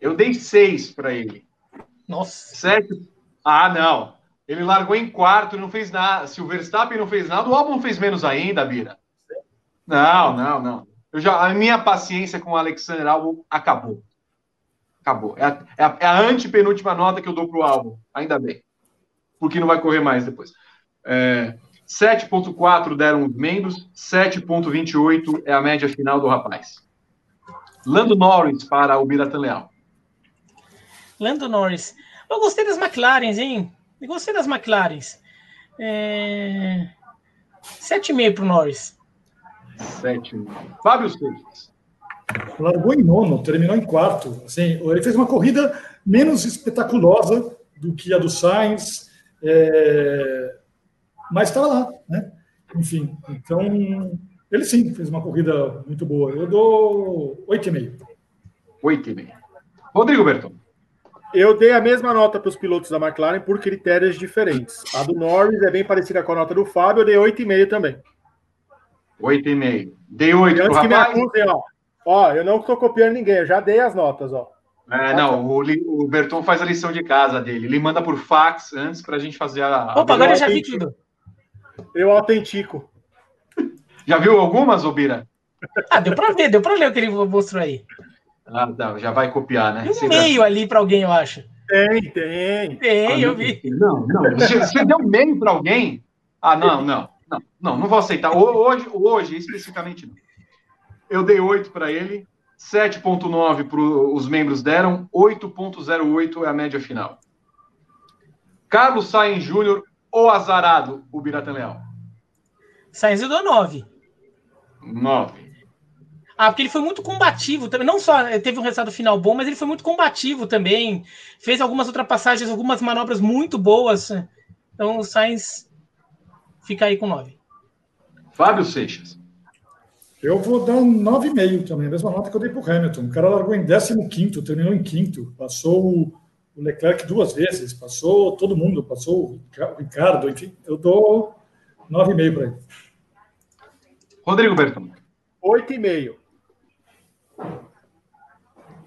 Eu dei 6 para ele. Nossa. Sete. Ah, não. Ele largou em quarto e não fez nada. Se o Verstappen não fez nada, o álbum fez menos ainda, Bira. Não, não, não. Eu já, a minha paciência com o Alexander Albon acabou. Acabou. É a, é a, é a antepenúltima nota que eu dou pro álbum. Ainda bem. Porque não vai correr mais depois. É, 7.4 deram os membros, 7.28 é a média final do rapaz. Lando Norris para o Biratan Leal. Lando Norris. Eu gostei das McLarens, hein? Eu gostei das McLarens. É... 7,5 para o Norris. 7,5. Fábio Seixas. Largou em nono, terminou em quarto. Assim, ele fez uma corrida menos espetaculosa do que a do Sainz, é... mas estava lá, né? Enfim, então ele sim fez uma corrida muito boa. Eu dou 8,5. 8,5. Rodrigo Berton. Eu dei a mesma nota para os pilotos da McLaren por critérios diferentes. A do Norris é bem parecida com a nota do Fábio, eu dei 8,5 também. 8,5. Dei 8 para o rapaz. Acusem, ó. Ó, eu não estou copiando ninguém, eu já dei as notas, ó. É, não, o, o Berton faz a lição de casa dele. Ele manda por fax antes para a gente fazer a. Opa, agora eu já vi tudo. Eu autentico. Já viu algumas, Obira? Ah, deu para ver, deu para ler o que ele mostrou aí. Ah, não, já vai copiar, né? Tem um meio ali para alguém, eu acho. Tem, tem. Tem, ah, eu vi. Não, não. Você, você deu meio para alguém? Ah, não, não, não, não, não vou aceitar. Hoje, hoje especificamente, não. Eu dei 8 para ele, 7,9 para os membros deram, 8,08 é a média final. Carlos Sainz Júnior ou azarado, o Biratan Leal? Sainz eu dou 9. 9. Ah, porque ele foi muito combativo também. Não só teve um resultado final bom, mas ele foi muito combativo também. Fez algumas ultrapassagens, algumas manobras muito boas. Então o Sainz fica aí com 9. Fábio Seixas. Eu vou dar 9,5 também, a mesma nota que eu dei para o Hamilton. O cara largou em 15, terminou em quinto. Passou o Leclerc duas vezes, passou todo mundo, passou o Ricardo, enfim. Eu dou 9,5 para ele. Rodrigo Berton. 8,5.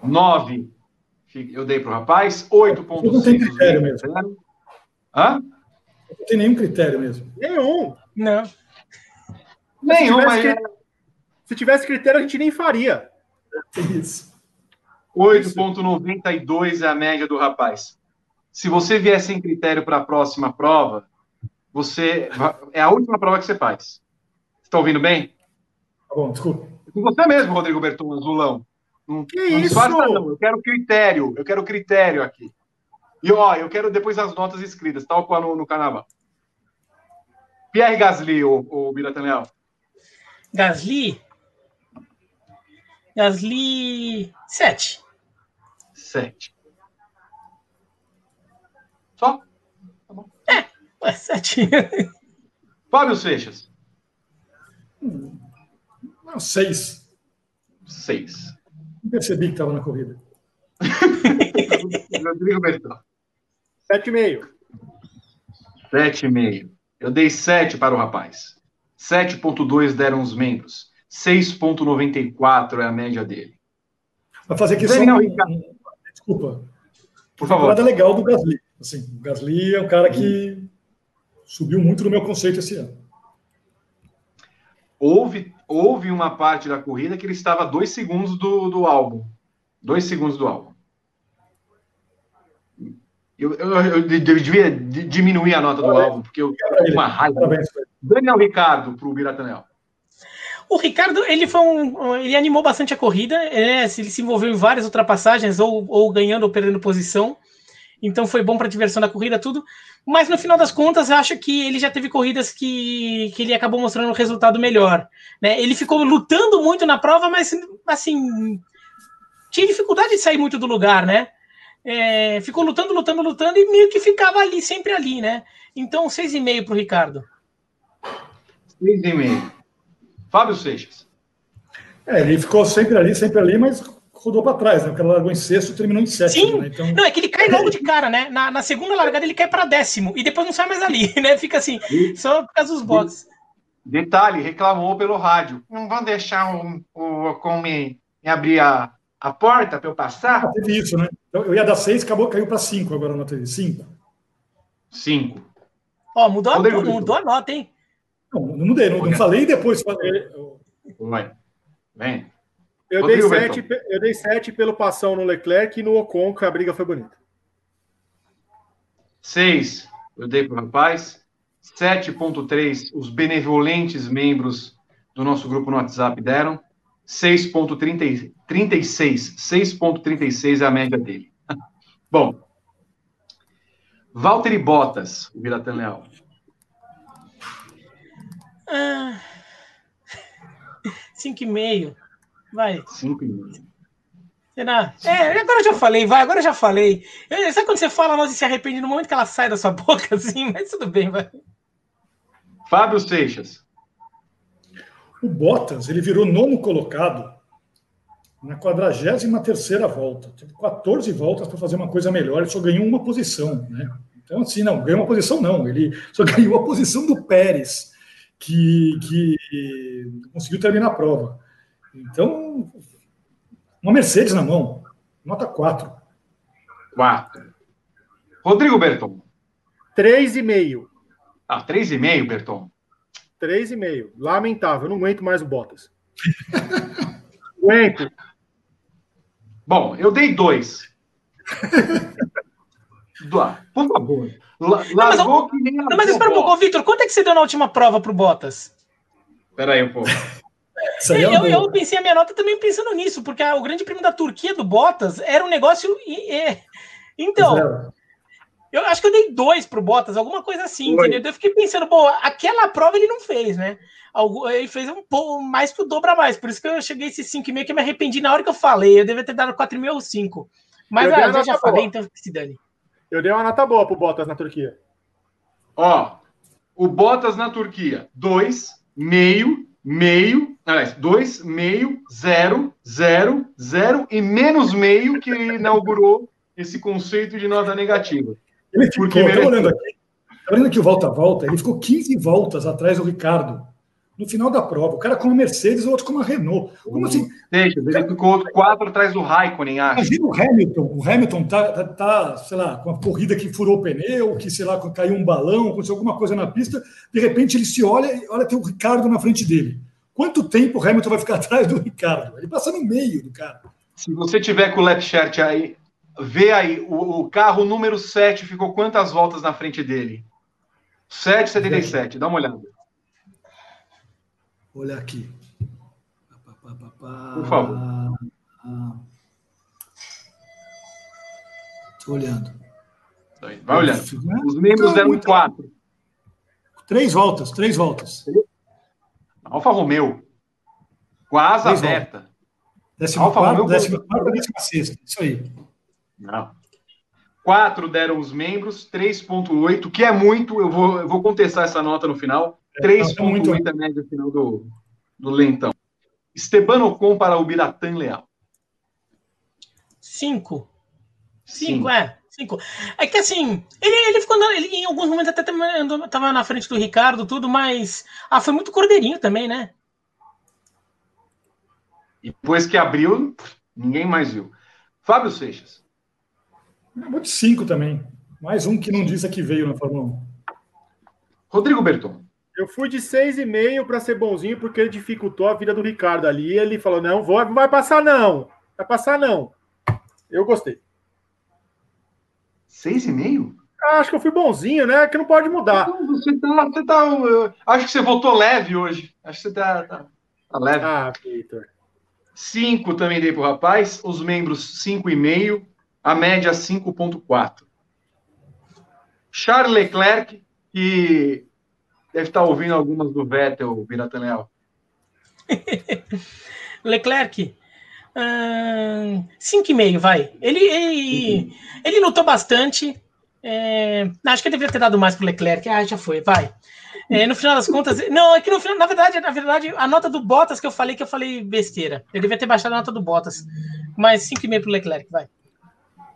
9. Eu dei para o rapaz. 8,5. Não tem critério mesmo. Hã? Não tem nenhum critério mesmo. Nenhum. Não. Nenhum, mas... tivesse, se tivesse critério, a gente nem faria. Isso. 8,92 é a média do rapaz. Se você vier sem critério para a próxima prova, você é a última prova que você faz. Está ouvindo bem? Tá bom, desculpa. Com você mesmo, Rodrigo Berton, azulão. Não, que não isso? não. Eu quero critério. Eu quero critério aqui. E ó, eu quero depois as notas escritas, tal qual no, no carnaval. Pierre Gasly, o, o Biratan Gasly? Gasly. Sete. Sete. Só? Tá bom. É, é sete. Fábio Seixas. Hum, não, seis. Seis. Não percebi que estava na corrida. Rodrigo Bertão. Sete e meio. Sete e meio. Eu dei sete para o rapaz. 7.2 deram os membros. 6.94 é a média dele. Vai fazer aqui Daniel só um... Ricardo. Desculpa. Por favor. Nada legal do Gasly. Assim, o Gasly é um cara que subiu muito no meu conceito esse ano. Houve, houve uma parte da corrida que ele estava a dois segundos do, do álbum. Dois segundos do álbum. Eu, eu, eu, devia diminuir a nota do álbum, porque eu uma raiva. Daniel Ricardo para o Biratanel. O Ricardo, ele foi um. Ele animou bastante a corrida, né? ele se envolveu em várias ultrapassagens, ou, ou ganhando ou perdendo posição. Então foi bom para a diversão da corrida, tudo. Mas no final das contas, eu acho que ele já teve corridas que, que ele acabou mostrando um resultado melhor. Né? Ele ficou lutando muito na prova, mas assim. Tinha dificuldade de sair muito do lugar, né? É, ficou lutando, lutando, lutando e meio que ficava ali, sempre ali, né? Então, 6,5 para o Ricardo. 6,5. Fábio Seixas. É, ele ficou sempre ali, sempre ali, mas rodou para trás, né? Porque ela largou em sexto e terminou em sétimo. Sim, né? então... não, é que ele cai logo de cara, né? Na, na, segunda largada ele cai para décimo e depois não sai mais ali, né? Fica assim, e... só por causa dos boxes. Detalhe, reclamou pelo rádio. Não vão deixar o, o com me, me abrir a, a porta para eu passar? Ah, teve isso, né? Então, eu ia dar seis, acabou, caiu para cinco agora na TV. Cinco. Cinco. Ó, mudou, a, mudou a nota, hein? Não, não mudei, não, não falei depois falei. Vai. Vem. Eu dei, sete, eu dei sete pelo passão no Leclerc e no Ocon, que a briga foi bonita. Seis, eu dei para o rapaz. 7.3, os benevolentes membros do nosso grupo no WhatsApp deram. 6,36. 6,36 é a média dele. Bom, Walter e Bottas, o Biratan Leal. Ah, cinco e meio. Vai. Cinco e meio. Será? É, agora eu já falei, vai, agora eu já falei. Eu, sabe quando você fala, nossa, e se arrepende no momento que ela sai da sua boca, assim, mas tudo bem, vai. Fábio Seixas. O Bottas, ele virou nono colocado na 43 volta. Teve 14 voltas para fazer uma coisa melhor, ele só ganhou uma posição, né? Então, assim, não, ganhou uma posição não, ele só ganhou a posição do Pérez, que, que conseguiu terminar a prova. Então, uma Mercedes na mão, nota 4. 4. Rodrigo Berton. 3,5. Ah, 3,5, Berton. 3,5. Lamentável, eu não aguento mais o Bottas. aguento. Bom, eu dei dois. Por favor. Largou não, que nem Não, mas espera um pouco, Vitor, quanto é que você deu na última prova pro Bottas? Espera aí um pouco. É eu, eu, pensei a minha nota também pensando nisso, porque o Grande Prêmio da Turquia do Bottas era um negócio. É, então, eu acho que eu dei dois pro Bottas, alguma coisa assim, Foi. entendeu? Eu fiquei pensando, bom, aquela prova ele não fez, né? Ele fez um pouco mais que o dobro a mais, por isso que eu cheguei esse 5,5 que eu me arrependi na hora que eu falei. Eu devia ter dado 4,5 ou 5. Mas ah, eu já falei, então que se dane. Eu dei uma nota boa pro Bottas na Turquia. Ó, o Bottas na Turquia, 2, meio, meio, aliás, 2, meio, 0, 0, 0 e menos meio que inaugurou esse conceito de nota negativa. Ele ficou, Porque merece... olhando aqui, olhando aqui o volta a volta, ele ficou 15 voltas atrás do Ricardo no final da prova. O cara com a Mercedes, o outro com uma Renault. Como assim? Deixa, ele ficou quatro atrás do Raikkonen, acho. Imagina o Hamilton. O Hamilton tá, tá, tá, sei lá, com a corrida que furou o pneu, que, sei lá, caiu um balão, aconteceu alguma coisa na pista. De repente ele se olha e olha, tem o Ricardo na frente dele. Quanto tempo o Hamilton vai ficar atrás do Ricardo? Ele passa no meio do cara. Se você tiver com o lap chart aí, vê aí, o, o carro número 7 ficou quantas voltas na frente dele? 7,77, dá uma olhada. Olha aqui. Por favor. Estou olhando. Vai olhando. Os membros eram então, quatro. Três voltas, três voltas. Alfa Romeo. Asa três aberta. Décima Alfa quarta, Romeo. Décima quarta, décima sexta. Isso aí. Não. Quatro deram os membros, 3,8, que é muito. Eu vou, eu vou contestar essa nota no final. 3,8 é a média final do, do Lentão. Esteban Ocon para o Biratan Leal. Cinco. Cinco, é. Cinco. É que assim, ele, ele ficou. Ele, em alguns momentos até estava na frente do Ricardo, tudo, mas. Ah, foi muito cordeirinho também, né? E depois que abriu, ninguém mais viu. Fábio Seixas. Vou de cinco também. Mais um que não diz a que veio na Fórmula 1. Rodrigo Berton. Eu fui de 6,5 para ser bonzinho, porque ele dificultou a vida do Ricardo ali. Ele falou: não, vou, não vai passar, não. Vai passar, não. Eu gostei. 6,5? Ah, acho que eu fui bonzinho, né? Que não pode mudar. Então, você tá, você tá, acho que você votou leve hoje. Acho que você tá, tá, tá leve. Ah, Peter. 5 também dei pro rapaz. Os membros 5,5. A média 5,4. Charles Leclerc, que deve estar ouvindo algumas do Vettel, Biratanel. Leclerc, hum, 5,5, vai. Ele, ele, ele lutou bastante. É, acho que eu deveria ter dado mais para o Leclerc. Ah, já foi, vai. É, no final das contas, não, é que no final, na verdade, na verdade, a nota do Bottas que eu falei que eu falei besteira. Eu devia ter baixado a nota do Bottas. Mas 5,5 para o Leclerc, vai.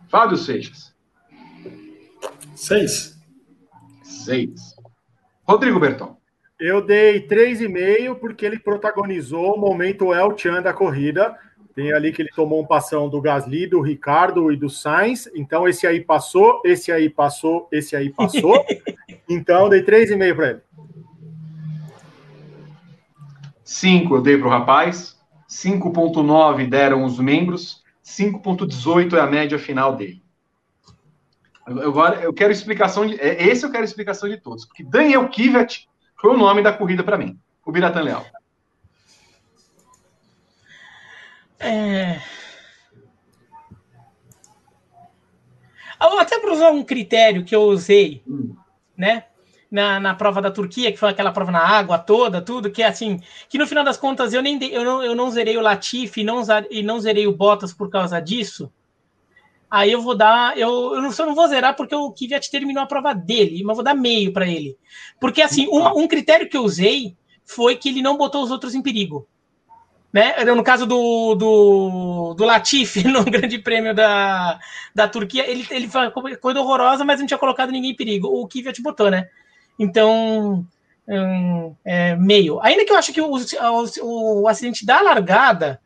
Fábio Seixas. 6. 6. Rodrigo Berton. Eu dei 3,5 porque ele protagonizou o momento El Chan da corrida. Tem ali que ele tomou um passão do Gasly, do Ricardo e do Sainz. Então, esse aí passou, esse aí passou, esse aí passou. então, dei 3,5 para ele. 5 eu dei para o rapaz. 5,9 deram os membros. 5,18 é a média final dele. Agora eu quero explicação de. É, esse eu quero explicação de todos. Porque Daniel Kivet foi o nome da corrida para mim. O Biratan Leal. É... Até para usar um critério que eu usei, hum. né? Na, na prova da Turquia, que foi aquela prova na água toda, tudo, que é assim, que no final das contas eu nem eu não, eu não zerei o Latifi não, e não zerei o Bottas por causa disso. Aí eu vou dar, eu, eu não, eu não vou zerar porque o Kvyat terminou a prova dele, mas vou dar meio para ele. Porque assim, um, um critério que eu usei foi que ele não botou os outros em perigo né? No caso do, do, do Latifi, no Grande Prêmio da, da Turquia, ele, ele foi coisa horrorosa, mas não tinha colocado ninguém em perigo. O Kvyat botou, né? Então, um, é, meio. Ainda que eu acho que o, o, o acidente da largada,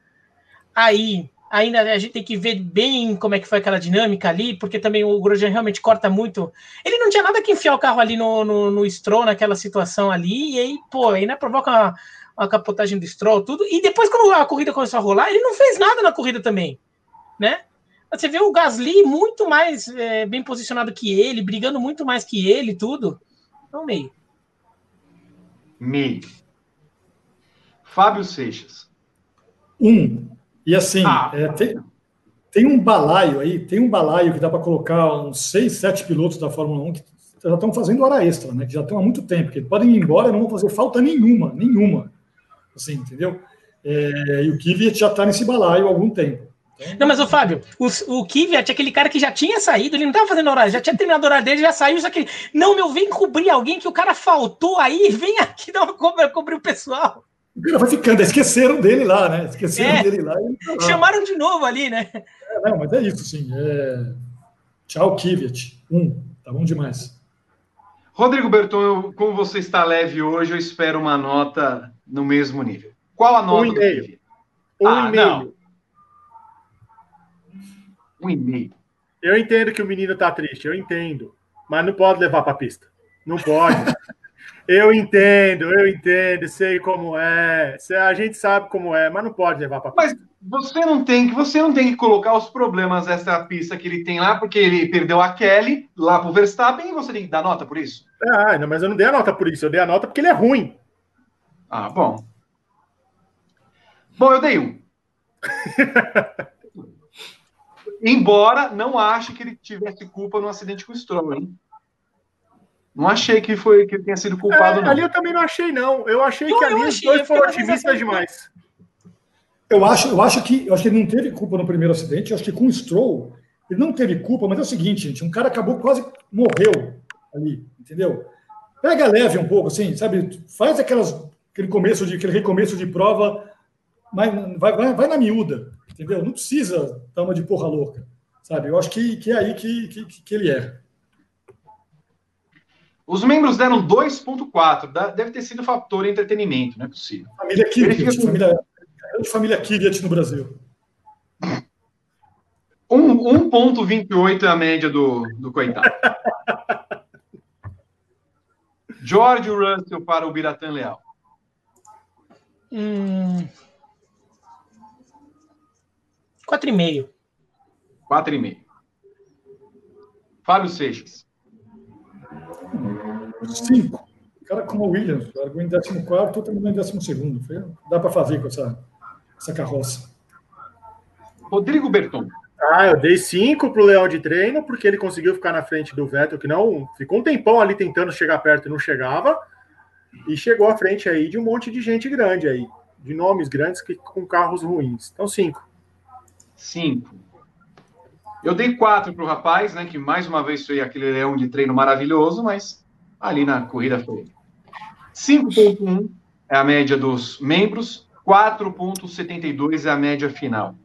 aí ainda a gente tem que ver bem como é que foi aquela dinâmica ali, porque também o Grosjean realmente corta muito. Ele não tinha nada que enfiar o carro ali no, no, no Stroll naquela situação ali, e aí, pô, ainda provoca uma, a capotagem do Stroll, tudo. E depois, quando a corrida começou a rolar, ele não fez nada na corrida também, né? Você vê o Gasly muito mais é, bem posicionado que ele, brigando muito mais que ele, tudo. Então, meio. Meio. Fábio Seixas. Um. E assim, ah. é, tem, tem um balaio aí, tem um balaio que dá para colocar uns seis, sete pilotos da Fórmula 1 que já estão fazendo hora extra, né? Que já estão há muito tempo, que podem ir embora e não vão fazer falta nenhuma, nenhuma assim, entendeu? É, e o Kvyat já está nesse balaio há algum tempo. Então... Não, mas o Fábio, o, o Kvyat é aquele cara que já tinha saído, ele não estava fazendo horário, já tinha terminado o horário dele, já saiu, só que, não, meu, vem cobrir alguém que o cara faltou aí, vem aqui dar uma cobrir, cobrir o pessoal. O cara vai ficando, esqueceram dele lá, né? Esqueceram é. dele lá, tá lá. Chamaram de novo ali, né? É, não, mas é isso, sim. É... Tchau, Kvyat. Um, tá bom demais. Rodrigo Berton, como você está leve hoje, eu espero uma nota no mesmo nível. Qual a nota? Um e meio. Um ah, e meio. Não. Um e meio. Eu entendo que o menino está triste, eu entendo. Mas não pode levar para a pista. Não pode. eu entendo, eu entendo, sei como é. A gente sabe como é, mas não pode levar para. Mas você não tem que você não tem que colocar os problemas dessa pista que ele tem lá, porque ele perdeu a Kelly lá pro Verstappen e você tem que dar nota por isso. Ah, não, mas eu não dei a nota por isso, eu dei a nota porque ele é ruim. Ah, bom. Bom, eu dei um. Embora não ache que ele tivesse culpa no acidente com o Stroll, hein? Não achei que foi que ele tenha sido culpado, é, não. Ali eu também não achei, não. Eu achei que ali os dois foram otimistas demais. Eu acho, eu acho que eu acho que ele não teve culpa no primeiro acidente. Eu acho que com o Stroll ele não teve culpa, mas é o seguinte, gente, um cara acabou quase morreu ali, entendeu? Pega leve um pouco, assim, sabe? Faz aquelas aquele começo de aquele recomeço de prova, mas vai, vai, vai na miúda, entendeu? Não precisa dar uma de porra louca, sabe? Eu acho que, que é aí que, que, que ele é. Os membros deram 2.4, deve ter sido fator entretenimento, não é possível. Família Kvyat, família, família Kvyat no Brasil. 1.28 é a média do, do coitado. George Russell para o Biratan Leal. Hum... Quatro e meio. Quatro e meio. Fábio Seixas. Cinco. O cara como o Williams, largou em 14, terminou em 12. Dá para fazer com essa, essa carroça. Rodrigo Berton. Ah, eu dei cinco para o Leão de treino, porque ele conseguiu ficar na frente do Vettel, que não ficou um tempão ali tentando chegar perto e não chegava. E chegou à frente aí de um monte de gente grande aí, de nomes grandes que, com carros ruins. Então, cinco. Cinco. Eu dei quatro para o rapaz, né? Que mais uma vez foi aquele leão de treino maravilhoso, mas ali na corrida foi. 5.1 é a média dos membros, 4.72 é a média final.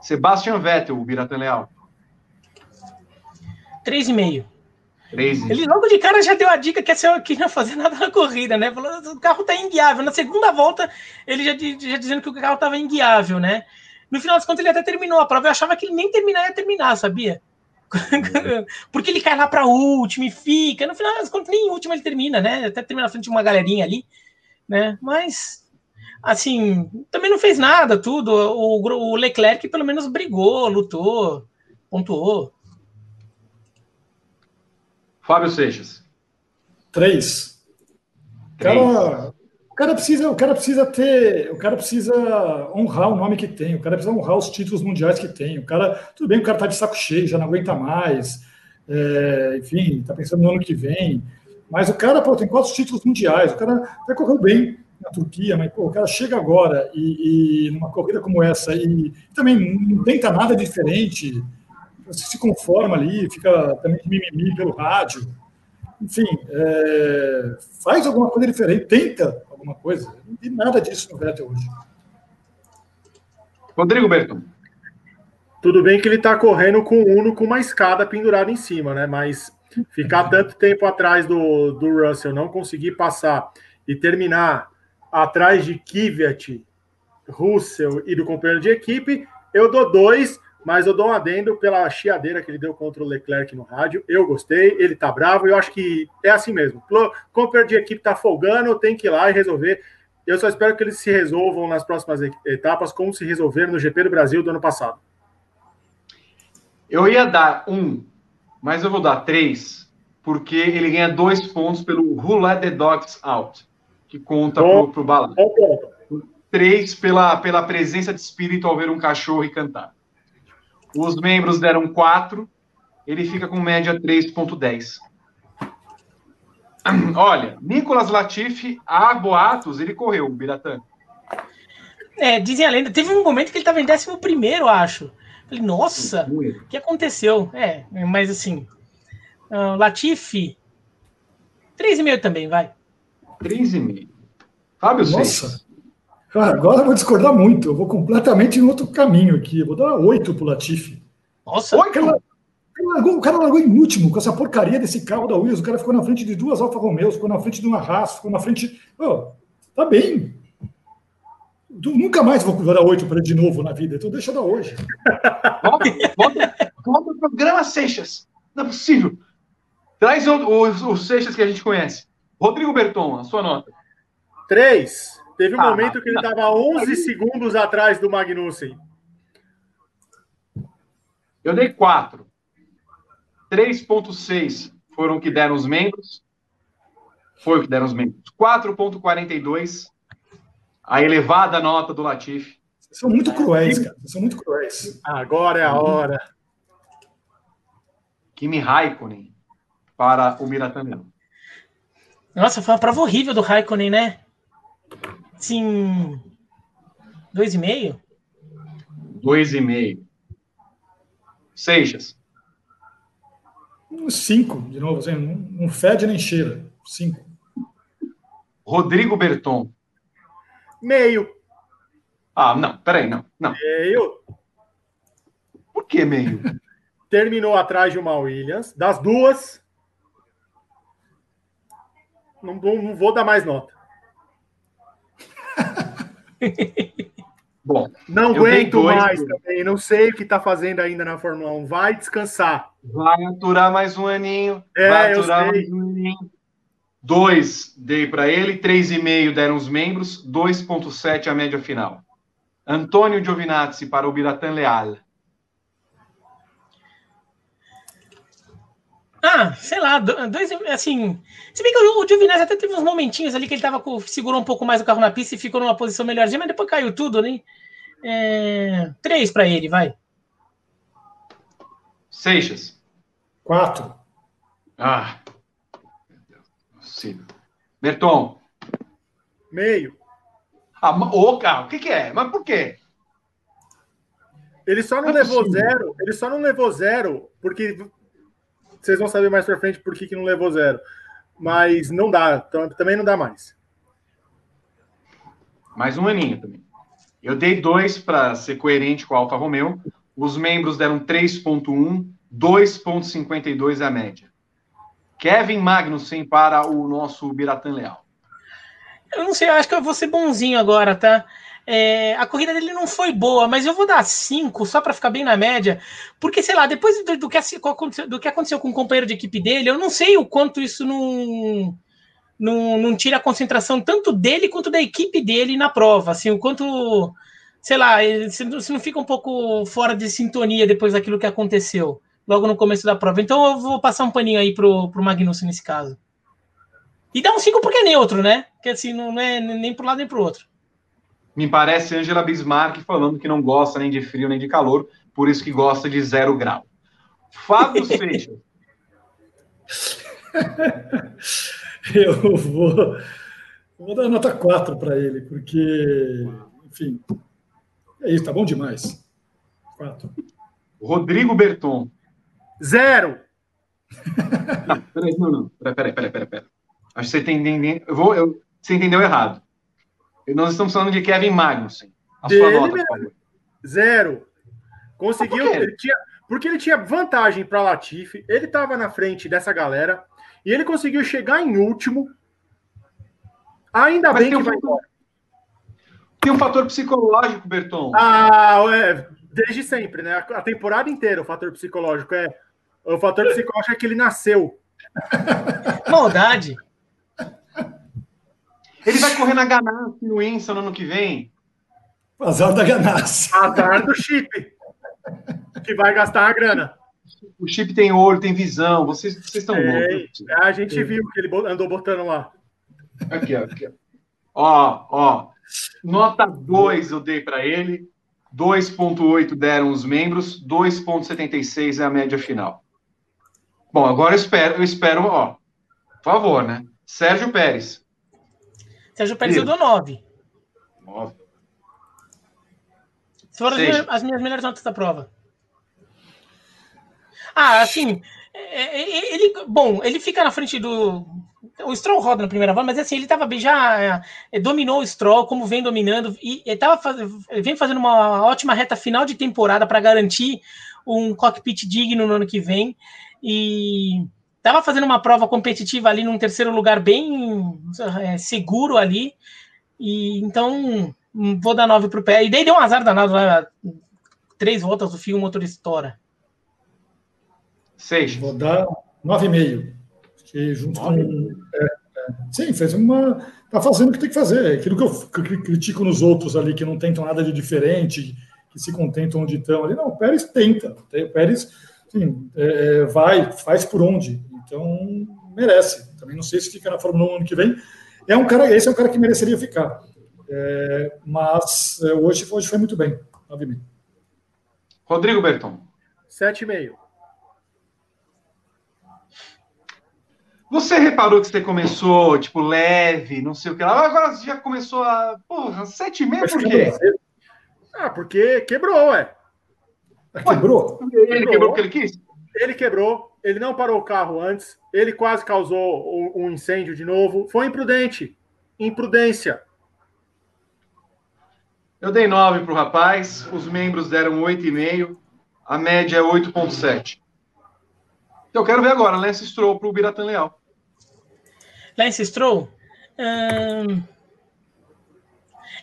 Sebastian Vettel, o Biratan Leal. 3,5. Ele logo de cara já deu a dica que, é que não ia fazer nada na corrida, né? Falou, o carro tá inguiável. Na segunda volta, ele já, já dizendo que o carro tava inguiável, né? No final das contas, ele até terminou a prova. Eu achava que ele nem terminar ia terminar, sabia? Porque ele cai lá para último e fica. No final das contas, nem último ele termina, né? Até termina na frente de uma galerinha ali, né? Mas, assim, também não fez nada, tudo. O, o Leclerc pelo menos brigou, lutou, pontuou. Fábio Seixas. Três. Cara, cara precisa, o cara precisa ter, o cara precisa honrar o nome que tem, o cara precisa honrar os títulos mundiais que tem. O cara, tudo bem, o cara tá de saco cheio, já não aguenta mais, é, enfim, tá pensando no ano que vem. Mas o cara, pô, tem quatro títulos mundiais, o cara até correu bem na Turquia, mas pô, o cara chega agora e, e numa corrida como essa e também não tenta nada diferente, se conforma ali, fica também mimimi pelo rádio. Enfim, é, faz alguma coisa diferente, tenta alguma coisa. Não tem nada disso no Vettel hoje. Rodrigo Berton. Tudo bem que ele está correndo com o Uno com uma escada pendurada em cima, né? Mas ficar tanto tempo atrás do, do Russell, não conseguir passar e terminar atrás de Kvyat, Russell e do companheiro de equipe, eu dou dois, mas eu dou um adendo pela chiadeira que ele deu contra o Leclerc no rádio. Eu gostei, ele tá bravo, eu acho que é assim mesmo. Companheiro de equipe tá folgando, tem que ir lá e resolver. Eu só espero que eles se resolvam nas próximas etapas, como se resolveram no GP do Brasil do ano passado. Eu ia dar um, mas eu vou dar três, porque ele ganha dois pontos pelo Who Let the Dogs Out, que conta Bom, pro, pro. Três pela, pela presença de espírito ao ver um cachorro e cantar. Os membros deram 4, ele fica com média 3,10. Olha, Nicolas Latifi, a boatos, ele correu, o Biratã. É, dizem a lenda, teve um momento que ele estava em 11, acho. Falei, nossa, o que aconteceu? É, mas assim, uh, Latifi, 3,5 também, vai. 3,5. Fábio Nossa. Cara, agora eu vou discordar muito. Eu vou completamente em outro caminho aqui. Eu vou dar oito pro Latifi. Nossa, oito? o cara largou em último com essa porcaria desse carro da Williams. O cara ficou na frente de duas Alfa Romeo, ficou na frente de uma Haas, ficou na frente. Oh, tá bem. nunca mais vou dar oito para ele de novo na vida, então deixa dar hoje. volta, o programa Seixas. Não é possível. Traz o, o, o Seixas que a gente conhece. Rodrigo Berton, a sua nota. Três. Teve um ah, momento que ele estava 11 segundos atrás do Magnussen. Eu dei 4. 3,6 foram que deram os membros. Foi o que deram os membros. 4,42. A elevada nota do Latif. Vocês são muito cruéis, cara. Vocês são muito cruéis. Agora é a hora. Kimi Raikkonen para o Mirataniano. Nossa, foi uma prova horrível do Raikkonen, né? Sim. Dois e meio? Dois e meio. Seixas. Cinco, de novo, assim, não fede nem cheira. Cinco. Rodrigo Berton. Meio. Ah, não, peraí, não. não. Meio. Por que meio? Terminou atrás de uma Williams. Das duas. Não, não vou dar mais nota. Bom, não aguento mais também. Não sei o que está fazendo ainda na Fórmula 1. Vai descansar. Vai aturar mais um aninho. É, vai aturar mais um aninho. Dois dei para ele, três e meio deram os membros, 2,7 a média final. Antônio Giovinazzi para o Biratan Leal. Ah, sei lá, dois, assim. Se bem que o, o Giovinazzi até teve uns momentinhos ali que ele tava com, segurou um pouco mais o carro na pista e ficou numa posição melhorzinha, mas depois caiu tudo, né? É, três para ele, vai. Seixas. Quatro. Ah. Possível. Berton. Meio. Ah, ô, cara, o que, que é? Mas por quê? Ele só não, não levou possível. zero. Ele só não levou zero porque vocês vão saber mais para frente por que, que não levou zero. Mas não dá, também não dá mais. Mais um aninho também. Eu dei dois para ser coerente com a Alfa Romeo. Os membros deram 3,1, 2,52 é a média. Kevin Magnussen para o nosso Biratan Leal. Eu não sei, eu acho que eu vou ser bonzinho agora, tá? É, a corrida dele não foi boa, mas eu vou dar 5 só para ficar bem na média, porque sei lá, depois do, do, que, do que aconteceu com o companheiro de equipe dele, eu não sei o quanto isso não, não, não tira a concentração tanto dele quanto da equipe dele na prova, assim, o quanto, sei lá, se não fica um pouco fora de sintonia depois daquilo que aconteceu logo no começo da prova. Então eu vou passar um paninho aí pro, pro Magnussen nesse caso. E dá um 5 porque é neutro, né? Que assim, não é nem pro lado nem pro outro. Me parece Angela Bismarck falando que não gosta nem de frio nem de calor, por isso que gosta de zero grau. Fábio Seixas. Eu vou, vou dar nota 4 para ele, porque, enfim, é isso, tá bom demais. 4. Rodrigo Berton. Zero. Não, peraí, não, não. Peraí, peraí, peraí, peraí. Acho que você entendeu. Eu vou, eu, você entendeu errado. Nós estamos falando de Kevin Magnussen. A Dele sua nota, mesmo. por favor. Zero. Conseguiu. Por? Ele tinha, porque ele tinha vantagem para Latifi, ele estava na frente dessa galera e ele conseguiu chegar em último. Ainda Mas bem que um, vai fator, tem um fator psicológico, Berton. Ah, é, desde sempre, né? A temporada inteira o fator psicológico é. O fator psicológico é que ele nasceu. Maldade. Ele vai correr na Ganassi no Insa no ano que vem. Azar da Ganassi. Azar do chip. Que vai gastar a grana. O chip tem olho, tem visão. Vocês, vocês estão É, loucos. a gente viu que ele andou botando lá. Aqui, ó, aqui, ó. Ó, ó. Nota 2 eu dei para ele. 2,8 deram os membros. 2,76 é a média final. Bom, agora eu espero, eu espero, ó. Por favor, né? Sérgio Pérez. Sérgio Pérez eu dou 9. Ó, Foram as minhas, as minhas melhores notas da prova. Ah, assim, é, é, ele, bom, ele fica na frente do. O Stroll roda na primeira volta, mas assim, ele tava bem, já é, dominou o Stroll, como vem dominando, e ele, tava faz, ele vem fazendo uma ótima reta final de temporada para garantir um cockpit digno no ano que vem. E tava fazendo uma prova competitiva ali num terceiro lugar bem é, seguro ali. E então hum, vou dar 9 pro pé. E daí deu um azar danado lá. Três voltas do fio, o motor estoura. Seixas. Vou dar 9,5. Que junto com. é, é, sim, fez uma. Tá fazendo o que tem que fazer. Aquilo que eu cri- critico nos outros ali, que não tentam nada de diferente, que se contentam onde estão ali. Não, o Pérez tenta. O Pérez sim, é, vai, faz por onde. Então, merece. Também não sei se fica na Fórmula 1 ano que vem. É um cara, esse é um cara que mereceria ficar. É, mas é, hoje, hoje foi muito bem, 9,5. Rodrigo Berton. 7,5. Você reparou que você começou, tipo, leve, não sei o que lá. Agora você já começou a. Porra, 7,5 por quê? Ah, porque quebrou, ué. Quebrou? Ele quebrou porque ele quis? Ele quebrou, ele não parou o carro antes, ele quase causou um incêndio de novo. Foi imprudente. Imprudência. Eu dei 9 pro rapaz, os membros deram 8,5, a média é 8,7. Eu quero ver agora, Lance Stroll pro Biratan Leal. Lance Stroll. hum,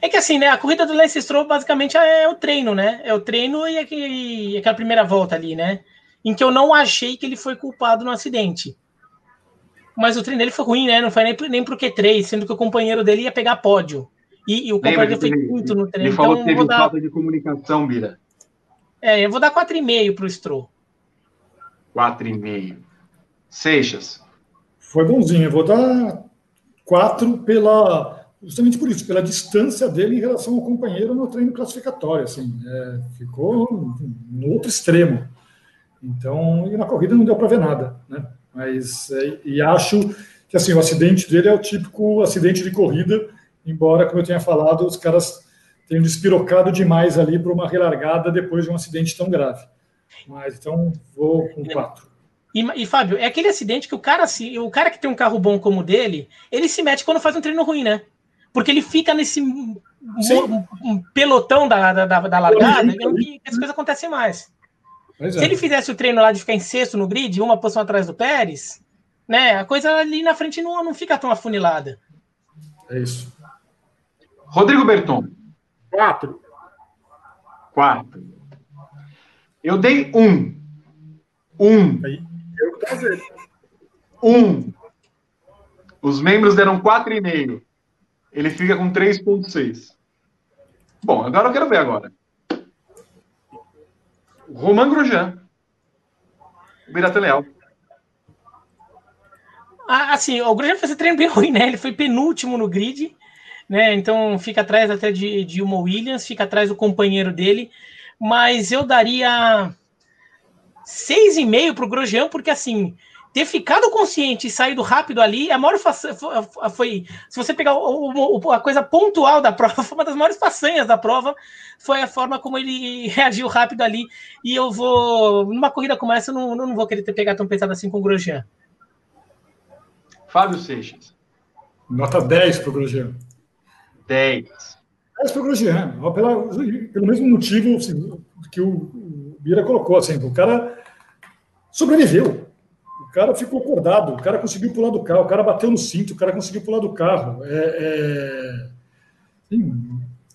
É que assim, né? A corrida do Lance Stroll basicamente é o treino, né? É o treino e aquele, e aquela primeira volta ali, né? Em que eu não achei que ele foi culpado no acidente. Mas o treino dele foi ruim, né? Não foi nem, pro- nem pro Q3, sendo que o companheiro dele ia pegar pódio. E, e o companheiro dele foi quinto no treino. ele falou Então, que eu vou teve dar, falta de comunicação, Bira. é, eu vou dar 4,5 pro Stroll. 4,5. Seixas. Foi bonzinho. Eu vou dar quatro pela justamente por isso, pela distância dele em relação ao companheiro no treino classificatório. Assim, é, ficou no outro extremo. Então, e na corrida não deu para ver nada, né? Mas é, e acho que assim o acidente dele é o típico acidente de corrida, embora como eu tenha falado, os caras tenham despirocado demais ali para uma relargada depois de um acidente tão grave. Mas então vou com quatro. E, e, Fábio, é aquele acidente que o cara, se, o cara que tem um carro bom como o dele, ele se mete quando faz um treino ruim, né? Porque ele fica nesse mo- um pelotão da, da, da, da largada, e as coisas acontecem mais. Pois Se é. ele fizesse o treino lá de ficar em sexto no grid, uma posição atrás do Pérez, né? A coisa ali na frente não, não fica tão afunilada. É isso. Rodrigo Berton. Quatro. 4. Eu dei 1. Um. 1. Um. Eu que tô fazendo. 1. Um. Os membros deram 4,5. Ele fica com 3,6. Bom, agora eu quero ver agora. Roman Grosjean. Birata Leal. assim, o Grosjean fez um treino bem ruim, né? Ele foi penúltimo no grid, né? Então fica atrás até de, de uma Williams, fica atrás do companheiro dele. Mas eu daria seis e meio para o Grosjean, porque assim, ter ficado consciente e saído rápido ali, a maior façanha foi, se você pegar o, o, a coisa pontual da prova, foi uma das maiores façanhas da prova, foi a forma como ele reagiu rápido ali, e eu vou, numa corrida como essa, eu não, não vou querer ter pegado tão pesado assim com o Grosjean. Fábio Seixas. Nota 10 para o Grosjean. 10. 10 para o Grosjean, pela, pelo mesmo motivo assim, que o, o Bira colocou, assim, o cara sobreviveu, cara ficou acordado, o cara conseguiu pular do carro, o cara bateu no cinto, o cara conseguiu pular do carro. É, é...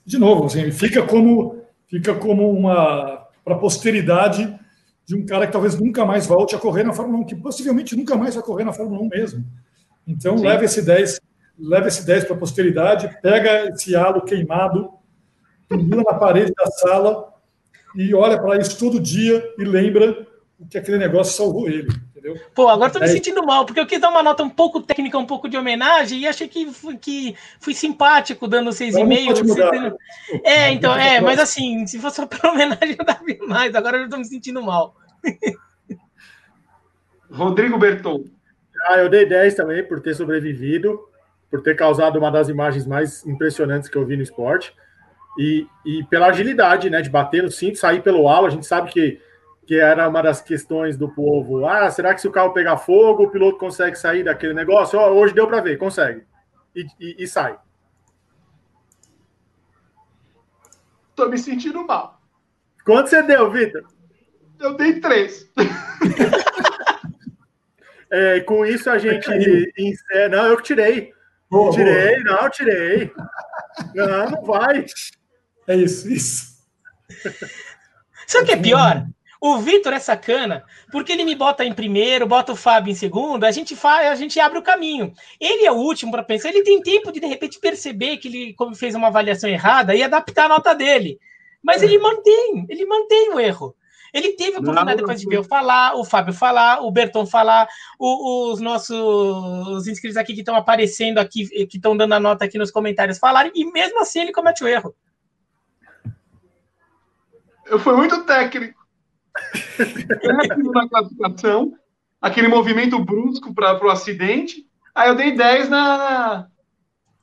de novo, assim, fica como fica como uma para a posteridade de um cara que talvez nunca mais volte a correr na Fórmula 1, que possivelmente nunca mais vai correr na Fórmula 1 mesmo. Então Sim. leva esse 10, leva esse 10 para a posteridade, pega esse halo queimado, pendura na parede da sala e olha para isso todo dia e lembra que aquele negócio salvou ele. Entendeu? Pô, agora tô me sentindo mal, porque eu quis dar uma nota um pouco técnica, um pouco de homenagem, e achei que, fui, que fui simpático dando 6,5. É, então, é, mas assim, se fosse para homenagem, eu daria mais. Agora eu tô me sentindo mal. Rodrigo Berton. Ah, eu dei 10 também por ter sobrevivido, por ter causado uma das imagens mais impressionantes que eu vi no esporte. E, e pela agilidade, né? De bater no cinto, sair pelo halo. A gente sabe que que era uma das questões do povo. Ah, será que se o carro pegar fogo, o piloto consegue sair daquele negócio? Oh, hoje deu para ver, consegue. E, e, e sai. Tô me sentindo mal. Quanto você deu, Vitor? Eu dei três. é, com isso a gente encerra. Não, eu tirei. Oh, tirei, oh. não, tirei. Não, não vai. É isso, isso. Sabe o que é pior? O Vitor é sacana, porque ele me bota em primeiro, bota o Fábio em segundo, a gente faz, a gente abre o caminho. Ele é o último para pensar, ele tem tempo de de repente perceber que ele como fez uma avaliação errada e adaptar a nota dele. Mas ele mantém, ele mantém o erro. Ele teve a oportunidade depois de ver eu falar, o Fábio falar, o Berton falar, o, os nossos os inscritos aqui que estão aparecendo aqui, que estão dando a nota aqui nos comentários falarem, e mesmo assim ele comete o erro. Eu fui muito técnico na classificação, aquele movimento brusco para o acidente. Aí eu dei 10 na.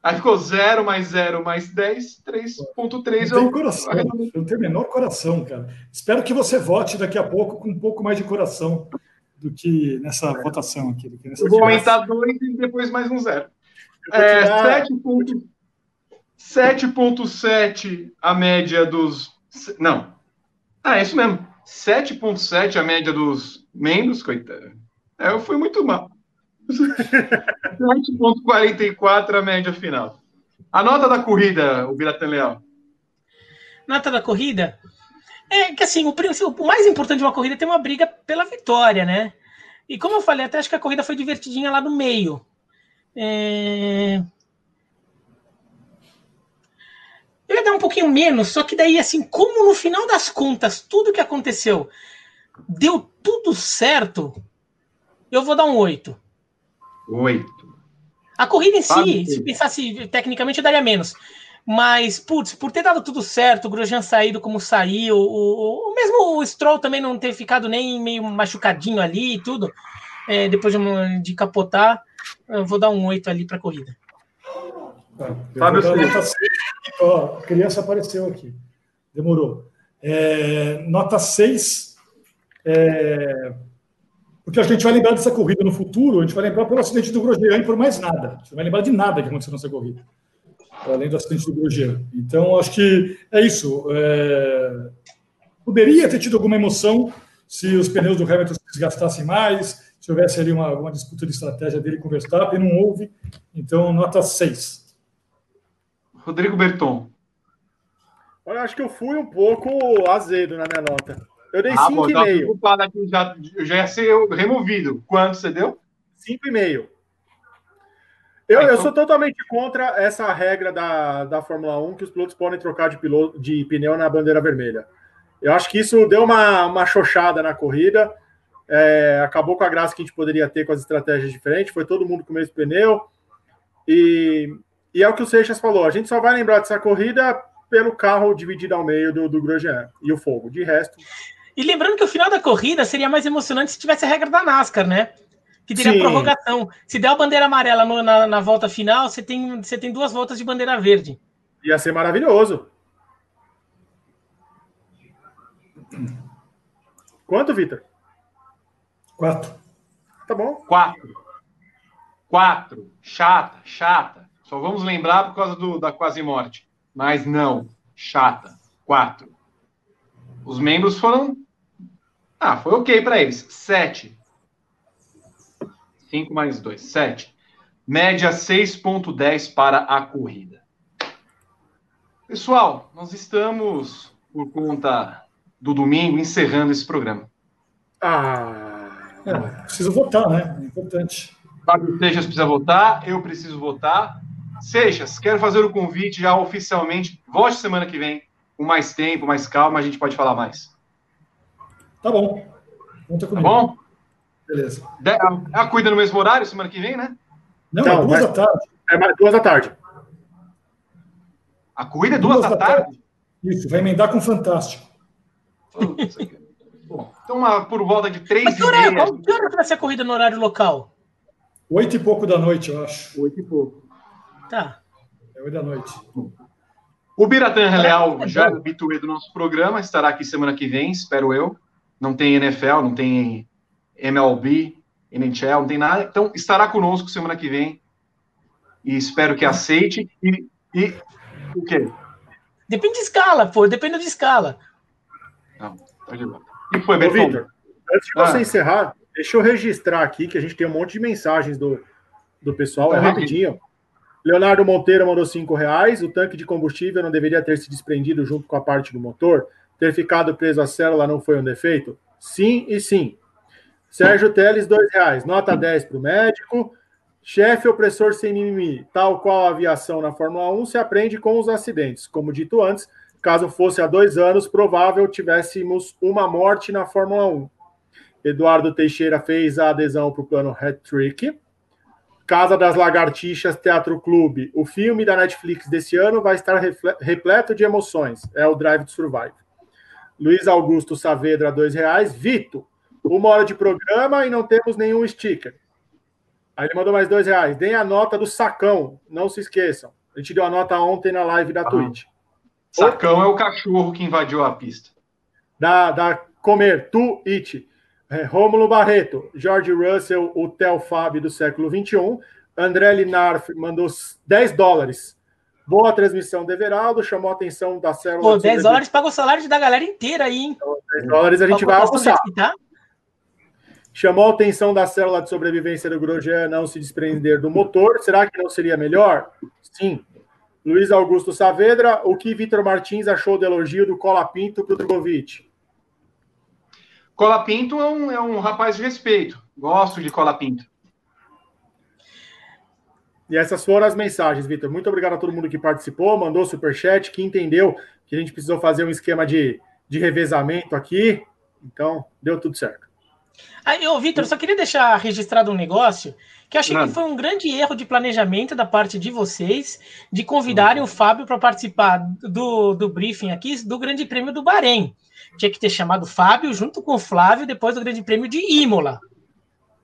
Aí ficou 0 mais 0 mais 10, 3.3. Eu, coração, eu tenho menor coração, cara. Espero que você vote daqui a pouco com um pouco mais de coração do que nessa é. votação aqui. Nessa eu vou aumentar 2 e depois mais um 0. É, 7.7 a média dos. Não. Ah, é isso mesmo. 7,7 a média dos membros, coitado. É, eu fui muito mal. 7,44 a média final. A nota da corrida, o Biratan Leal. Nota da corrida? É que assim, o, o mais importante de uma corrida é ter uma briga pela vitória, né? E como eu falei, até acho que a corrida foi divertidinha lá no meio. É... Eu ia dar um pouquinho menos, só que daí, assim, como no final das contas, tudo que aconteceu deu tudo certo, eu vou dar um 8. 8. A corrida em si, se pensasse tecnicamente, eu daria menos. Mas, putz, por ter dado tudo certo, o Grosjean saído como saiu, o, o, mesmo o Stroll também não ter ficado nem meio machucadinho ali e tudo, é, depois de, de capotar, eu vou dar um 8 ali para a corrida. Tá, Fábio nota 6. Ó, a criança apareceu aqui. Demorou. É, nota 6. É, porque a gente vai lembrar dessa corrida no futuro, a gente vai lembrar pelo acidente do Grosjean e por mais nada. A gente não vai lembrar de nada que aconteceu nessa corrida. Além do acidente do Grosjean. Então, acho que é isso. É, poderia ter tido alguma emoção se os pneus do Hamilton se desgastassem mais, se houvesse ali uma, uma disputa de estratégia dele com o Verstappen, não houve. Então, nota 6. Rodrigo Berton. Olha, acho que eu fui um pouco azedo na minha nota. Eu dei 5,5. Ah, aqui, já, já ia ser removido. Quanto você deu? 5,5. Eu, ah, então... eu sou totalmente contra essa regra da, da Fórmula 1 que os pilotos podem trocar de, piloto, de pneu na bandeira vermelha. Eu acho que isso deu uma, uma xoxada na corrida. é, acabou com a graça que a gente poderia ter com as estratégias diferentes, foi todo mundo com o mesmo pneu. E, e é o que o Seixas falou: a gente só vai lembrar dessa corrida pelo carro dividido ao meio do, do Grosjean e o fogo. De resto. E lembrando que o final da corrida seria mais emocionante se tivesse a regra da NASCAR, né? Que teria Sim. prorrogação. Se der a bandeira amarela no, na, na volta final, você tem, você tem duas voltas de bandeira verde. Ia ser maravilhoso. Quanto, Vitor? Quatro. Tá bom. Quatro. Quatro. Chata, chata. Só vamos lembrar por causa do, da quase morte. Mas não. Chata. Quatro. Os membros foram. Ah, foi ok para eles. Sete. Cinco mais dois. Sete. Média 6,10 para a corrida. Pessoal, nós estamos, por conta do domingo, encerrando esse programa. Ah. É, preciso votar, né? É importante. Fábio Seixas precisa votar, eu preciso votar. Seixas, quero fazer o convite já oficialmente. Vote semana que vem, com mais tempo, mais calma, a gente pode falar mais. Tá bom. Conta comigo. Tá bom? Beleza. A, a cuida no mesmo horário semana que vem, né? Não, é duas da tarde. É mais duas da tarde. A cuida é duas, duas da, da tarde? tarde? Isso, vai emendar com o Fantástico. Bom, então, uma, por volta de três Mas que hora, qual, que hora vai ser a corrida no horário local? Oito e pouco da noite, eu acho. Oito e pouco. Tá. É oito da noite. O Biratan Leal, já é habituê do nosso programa, estará aqui semana que vem, espero eu. Não tem NFL, não tem MLB, NHL, não tem nada. Então, estará conosco semana que vem. E espero que aceite. E, e o quê? Depende de escala, pô, depende de escala. Não, pode ir e foi, Beto? Vitor, antes de você ah. encerrar, deixa eu registrar aqui que a gente tem um monte de mensagens do, do pessoal. É rapidinho. Leonardo Monteiro mandou cinco reais. O tanque de combustível não deveria ter se desprendido junto com a parte do motor? Ter ficado preso à célula não foi um defeito? Sim e sim. Sérgio Teles, dois reais. Nota 10 para o médico. Chefe opressor sem mimimi. Tal qual a aviação na Fórmula 1 se aprende com os acidentes. Como dito antes, Caso fosse há dois anos, provável tivéssemos uma morte na Fórmula 1. Eduardo Teixeira fez a adesão para o plano Hat Trick. Casa das Lagartixas Teatro Clube. O filme da Netflix desse ano vai estar repleto de emoções. É o Drive to Survive. Luiz Augusto Saavedra, dois reais. Vito, uma hora de programa e não temos nenhum sticker. Aí ele mandou mais dois reais. Deem a nota do sacão, não se esqueçam. A gente deu a nota ontem na live da Twitch. Sacão é o cachorro que invadiu a pista. Da, da Comer, Tu, It. É, Rômulo Barreto, George Russell, o Theo Fábio do século XXI. André Linarf mandou 10 dólares. Boa transmissão do Everaldo, chamou a atenção da célula. Pô, 10 dólares paga o salário da galera inteira aí, hein? Então, 10 dólares a gente vai almoçar. Chamou a atenção da célula de sobrevivência do Grosjean não se desprender do motor. Será que não seria melhor? Sim. Luiz Augusto Saavedra, o que Vitor Martins achou do elogio do Cola Pinto para o Drogovic? Cola Pinto é um, é um rapaz de respeito. Gosto de Cola Pinto. E essas foram as mensagens, Vitor. Muito obrigado a todo mundo que participou, mandou superchat, que entendeu que a gente precisou fazer um esquema de, de revezamento aqui. Então, deu tudo certo. Aí, ô, Vitor, só queria deixar registrado um negócio que eu achei que foi um grande erro de planejamento da parte de vocês de convidarem o Fábio para participar do, do briefing aqui do Grande Prêmio do Bahrein. Tinha que ter chamado o Fábio junto com o Flávio depois do Grande Prêmio de Imola.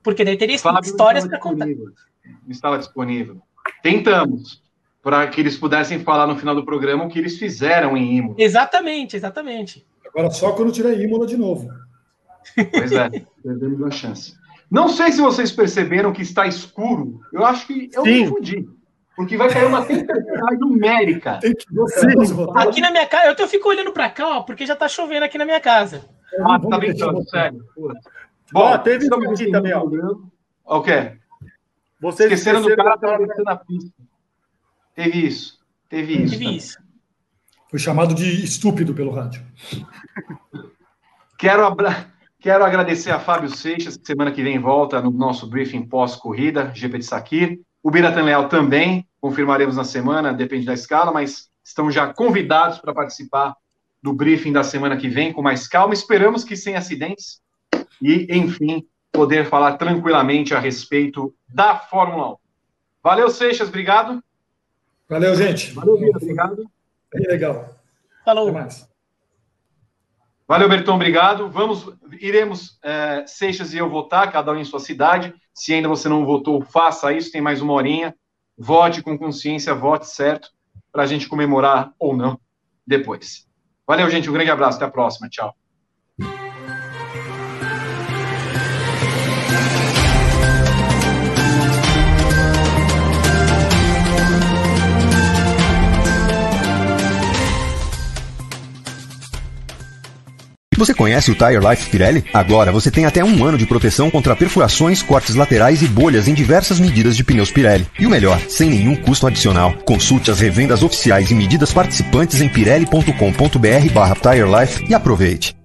Porque daí teria Fábio histórias para contar. Estava disponível. Tentamos para que eles pudessem falar no final do programa o que eles fizeram em Imola. Exatamente, exatamente. Agora só quando tiver Imola de novo. Pois é, perdemos a chance. Não sei se vocês perceberam que está escuro. Eu acho que eu Sim. me fudi. Porque vai cair uma tempestade numérica. Aqui na minha casa, eu fico olhando para cá, ó, porque já está chovendo aqui na minha casa. Ah, tá brincando, sério. Bom, ó, teve isso aqui também, ó. O quê? Vocês esqueceram do cara atravessando na pista. Teve isso. Teve isso. Teve isso. Foi chamado de estúpido pelo rádio. Quero abraçar. Quero agradecer a Fábio Seixas, que semana que vem volta no nosso briefing pós-corrida, GP de Sakir. O Biratan Leal também, confirmaremos na semana, depende da escala, mas estão já convidados para participar do briefing da semana que vem com mais calma. Esperamos que sem acidentes. e, enfim, poder falar tranquilamente a respeito da Fórmula 1. Valeu, Seixas, obrigado. Valeu, gente. Valeu, Vitor, obrigado. Bem legal. Falou. Até mais. Valeu, Bertão, obrigado. Vamos, iremos, é, Seixas e eu votar, cada um em sua cidade. Se ainda você não votou, faça isso, tem mais uma horinha. Vote com consciência, vote certo, para a gente comemorar ou não depois. Valeu, gente, um grande abraço, até a próxima, tchau. Você conhece o Tire Life Pirelli? Agora você tem até um ano de proteção contra perfurações, cortes laterais e bolhas em diversas medidas de pneus Pirelli. E o melhor, sem nenhum custo adicional. Consulte as revendas oficiais e medidas participantes em pirelli.com.br barra Tire Life e aproveite.